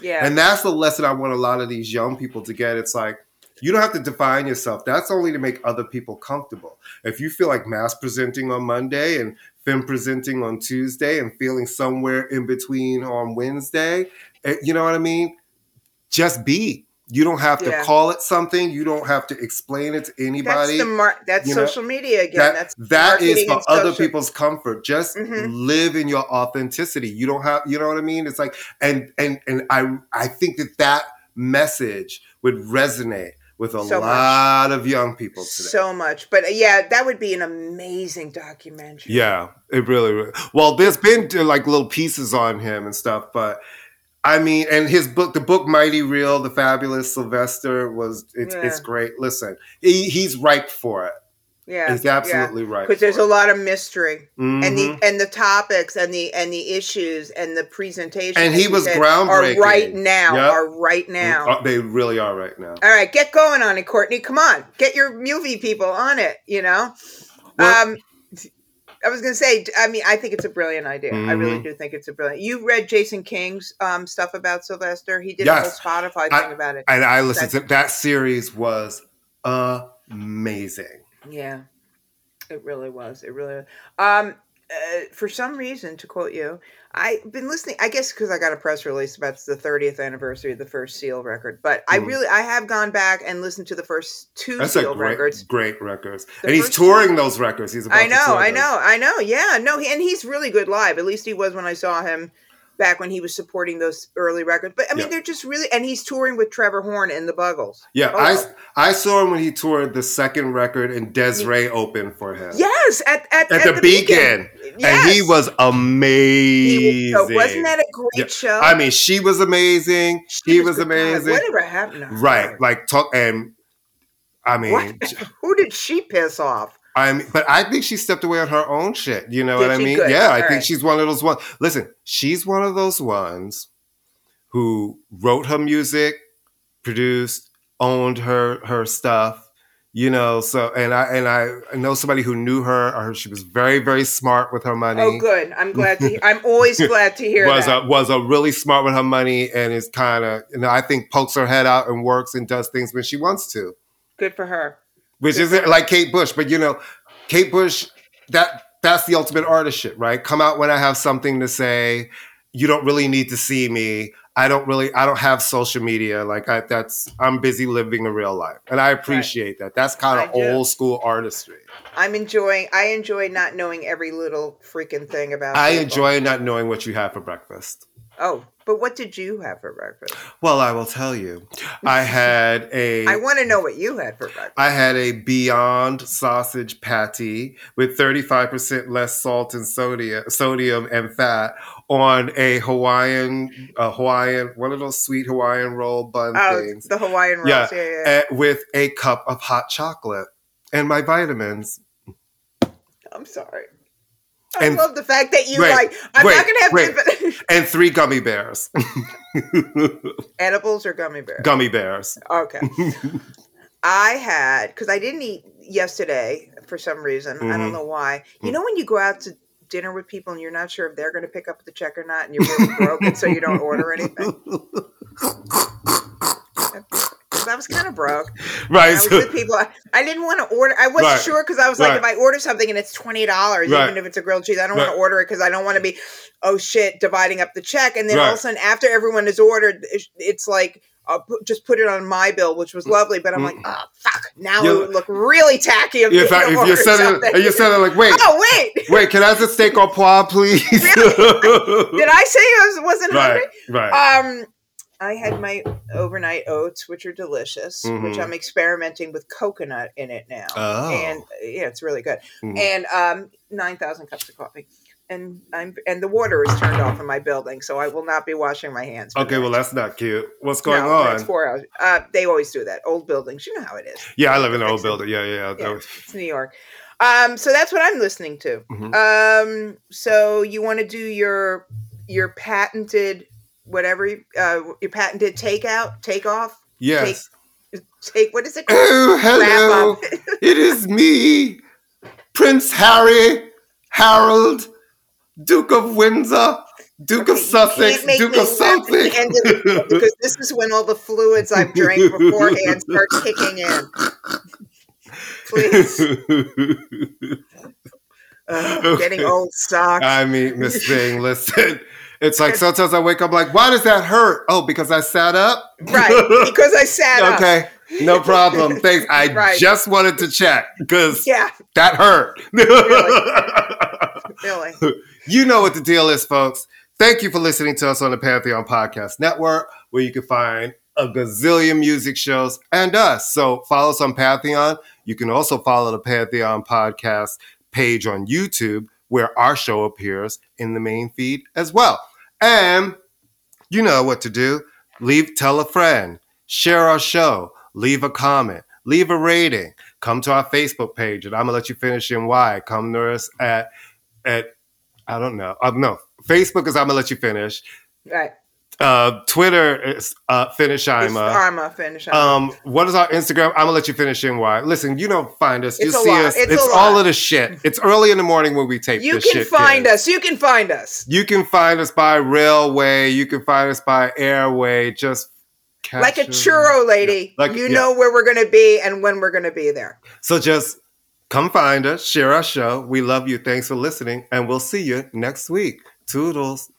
Yeah, And that's the lesson I want a lot of these young people to get. It's like, you don't have to define yourself. That's only to make other people comfortable. If you feel like mass presenting on Monday and femme presenting on Tuesday and feeling somewhere in between on Wednesday, eh, you know what I mean? Just be. You don't have to Yeah. call it something. You don't have to explain it to that's anybody. the mar- That's you know, social media again. that that's that is for other social- people's comfort just Mhm. live in your authenticity you don't have you know what i mean it's like and and and i i think that that message would resonate with a So much. lot of young people today so much. But uh, yeah, that would be an amazing documentary. yeah it really, well there's been like little pieces on him and stuff but I mean, and his book, the book "Mighty Real," the fabulous Sylvester was. It's it's great. Listen, he, he's ripe for it. yeah, He's absolutely right. Because there's for a lot of mystery. and the Mhm. and the topics and the and the issues and the presentation And he was said, groundbreaking. are right now Yep. are right now they really are right now. all right get going on it courtney come on get your movie people on it you know Well- um i was gonna say i mean i think it's a brilliant idea i really Mhm. do think it's a brilliant you read jason king's um stuff about sylvester he did Yes. a whole spotify I- thing about it And I listened to that series was amazing. Yeah, it really was. It really. Um, uh, for some reason, to quote you, I've been listening. I guess because I got a press release about the 30th anniversary of the first Seal record. But I Mm. really, I have gone back and listened to the first two That's Seal great, records. great records. The and he's touring two- those records. He's about I know, I know, I know. Yeah, no, he, and he's really good live. At least he was when I saw him back when he was supporting those early records. But I mean, Yeah. they're just really, and he's touring with Trevor Horn and the Buggles. Yeah, Oh, I. I saw him when he toured the second record and Desiree opened for him. Yes, at at, At, the, Beacon. And he was amazing. He was, wasn't that a great Yeah. show? I mean, she was amazing. She he was. God, amazing. Whatever happened to her? Right. Like talk and I mean What? Who did she piss off? I mean, but I think she stepped away on her own shit. You know Did what I mean? Good. Yeah, I All think she's one of those ones. Listen, she's one of those ones who wrote her music, produced, owned her her stuff. You know, so and I and I, know somebody who knew her. Or she was very very smart with her money. Oh, good. I'm glad to. Hear, I'm always glad to hear was that. a was a really smart with her money and is kind of you know I think pokes her head out and works and does things when she wants to. good for her. Which isn't like Kate Bush, but you know, Kate Bush, that that's the ultimate artist shit, right? Come out when I have something to say. You don't really need to see me. I don't really, I don't have social media. Like I, that's, I'm busy living a real life, and I appreciate that. That's kind of old school artistry. I'm enjoying. I enjoy not knowing every little freaking thing about. I people. enjoy not knowing what you have for breakfast. Oh, but what did you have for breakfast? Well, I will tell you, I had a. I want to know what you had for breakfast. I had a Beyond sausage patty with 35% less salt and sodium, sodium and fat on a Hawaiian, a Hawaiian, one of those sweet Hawaiian roll bun oh, things, the Hawaiian rolls. Yeah, Yeah, yeah. eh, with a cup of hot chocolate and my vitamins. I'm sorry. I And- love the fact that you Wait, like. I'm wait, not gonna have wait. and three gummy bears. edibles or gummy bears. gummy bears. Okay. I had because I didn't eat yesterday for some reason. I don't Mhm. know why. You Mm. know when you go out to dinner with people and you're not sure if they're going to pick up the check or not, and you're really broke, so you don't order anything. 'Cause I was kind of broke. right. I was so- with people. I, I didn't want to order. I wasn't Right. sure because I was like, Right. if I order something and it's twenty dollars, Right. even if it's a grilled cheese, I don't want to order it because I don't want to be, oh shit, dividing up the check. And then all of a sudden, after everyone is ordered, it's- like, uh, pu- just put it on my bill, which was lovely. But I'm like, Mm. oh fuck! Now You- it would look really tacky me If, I, if you're something. you're like, wait, oh wait, wait, can I have the steak au poivre, please? did I say I was, wasn't right, hungry? right. Um, I had my overnight oats, which are delicious, which Mhm. I'm experimenting with coconut in it now, Oh. and uh, yeah, it's really good. Mhm. And um, nine thousand cups of coffee, and I'm and the water is turned off in my building, so I will not be washing my hands. okay, well, that's not cute. What's going no, on? It's four hours. Uh, they always do that. Old buildings, you know how it is. yeah, I live in an old building. Yeah, yeah. Yeah, it's New York. Um, so that's what I'm listening to. Mhm. Um, so you want to do your your patented whatever you- uh, your patented takeout, takeoff, Yes. take what is it called? Oh, hello. It is me, Prince Harry, Harold, Duke of Windsor, Duke of Sussex, Duke of something. of because this is when all the fluids I've drank beforehand start kicking in. Please, Ugh, getting old sucks. I mean, Miss Thing, listen. It's like sometimes I wake up like, why does that hurt? Oh, because I sat up? right, because I sat up. okay. No problem. Thanks. I Right. just wanted to check because Yeah, that hurt. really. you know what the deal is, folks. Thank you for listening to us on the Pantheon Podcast Network, where you can find a gazillion music shows and us. So follow us on Pantheon. You can also follow the Pantheon Podcast page on YouTube, where our show appears in the main feed as well. And you know what to do. Leave, tell a friend, share our show, leave a comment, leave a rating. Come to our Facebook page, and I'm gonna let you finish in why. Come to us at at I don't know. Um, no, Facebook is I'm gonna let you finish. Right. Uh, Twitter is uh, finish Ima. Arma finish. Arma. Um, what is our Instagram? I'm gonna let you finish in why. Listen, you don't find us. You It's a see lot. us. It's It's, all lot. of the shit. It's early in the morning when we tape you can find kids. us. You can find us. You can find us by railway. You can find us by airway. Just catch like a churro lady. Like- you yeah. know where we're going to be and when we're going to be there. So just come find us, share our show. We love you. Thanks for listening, and we'll see you next week. Toodles.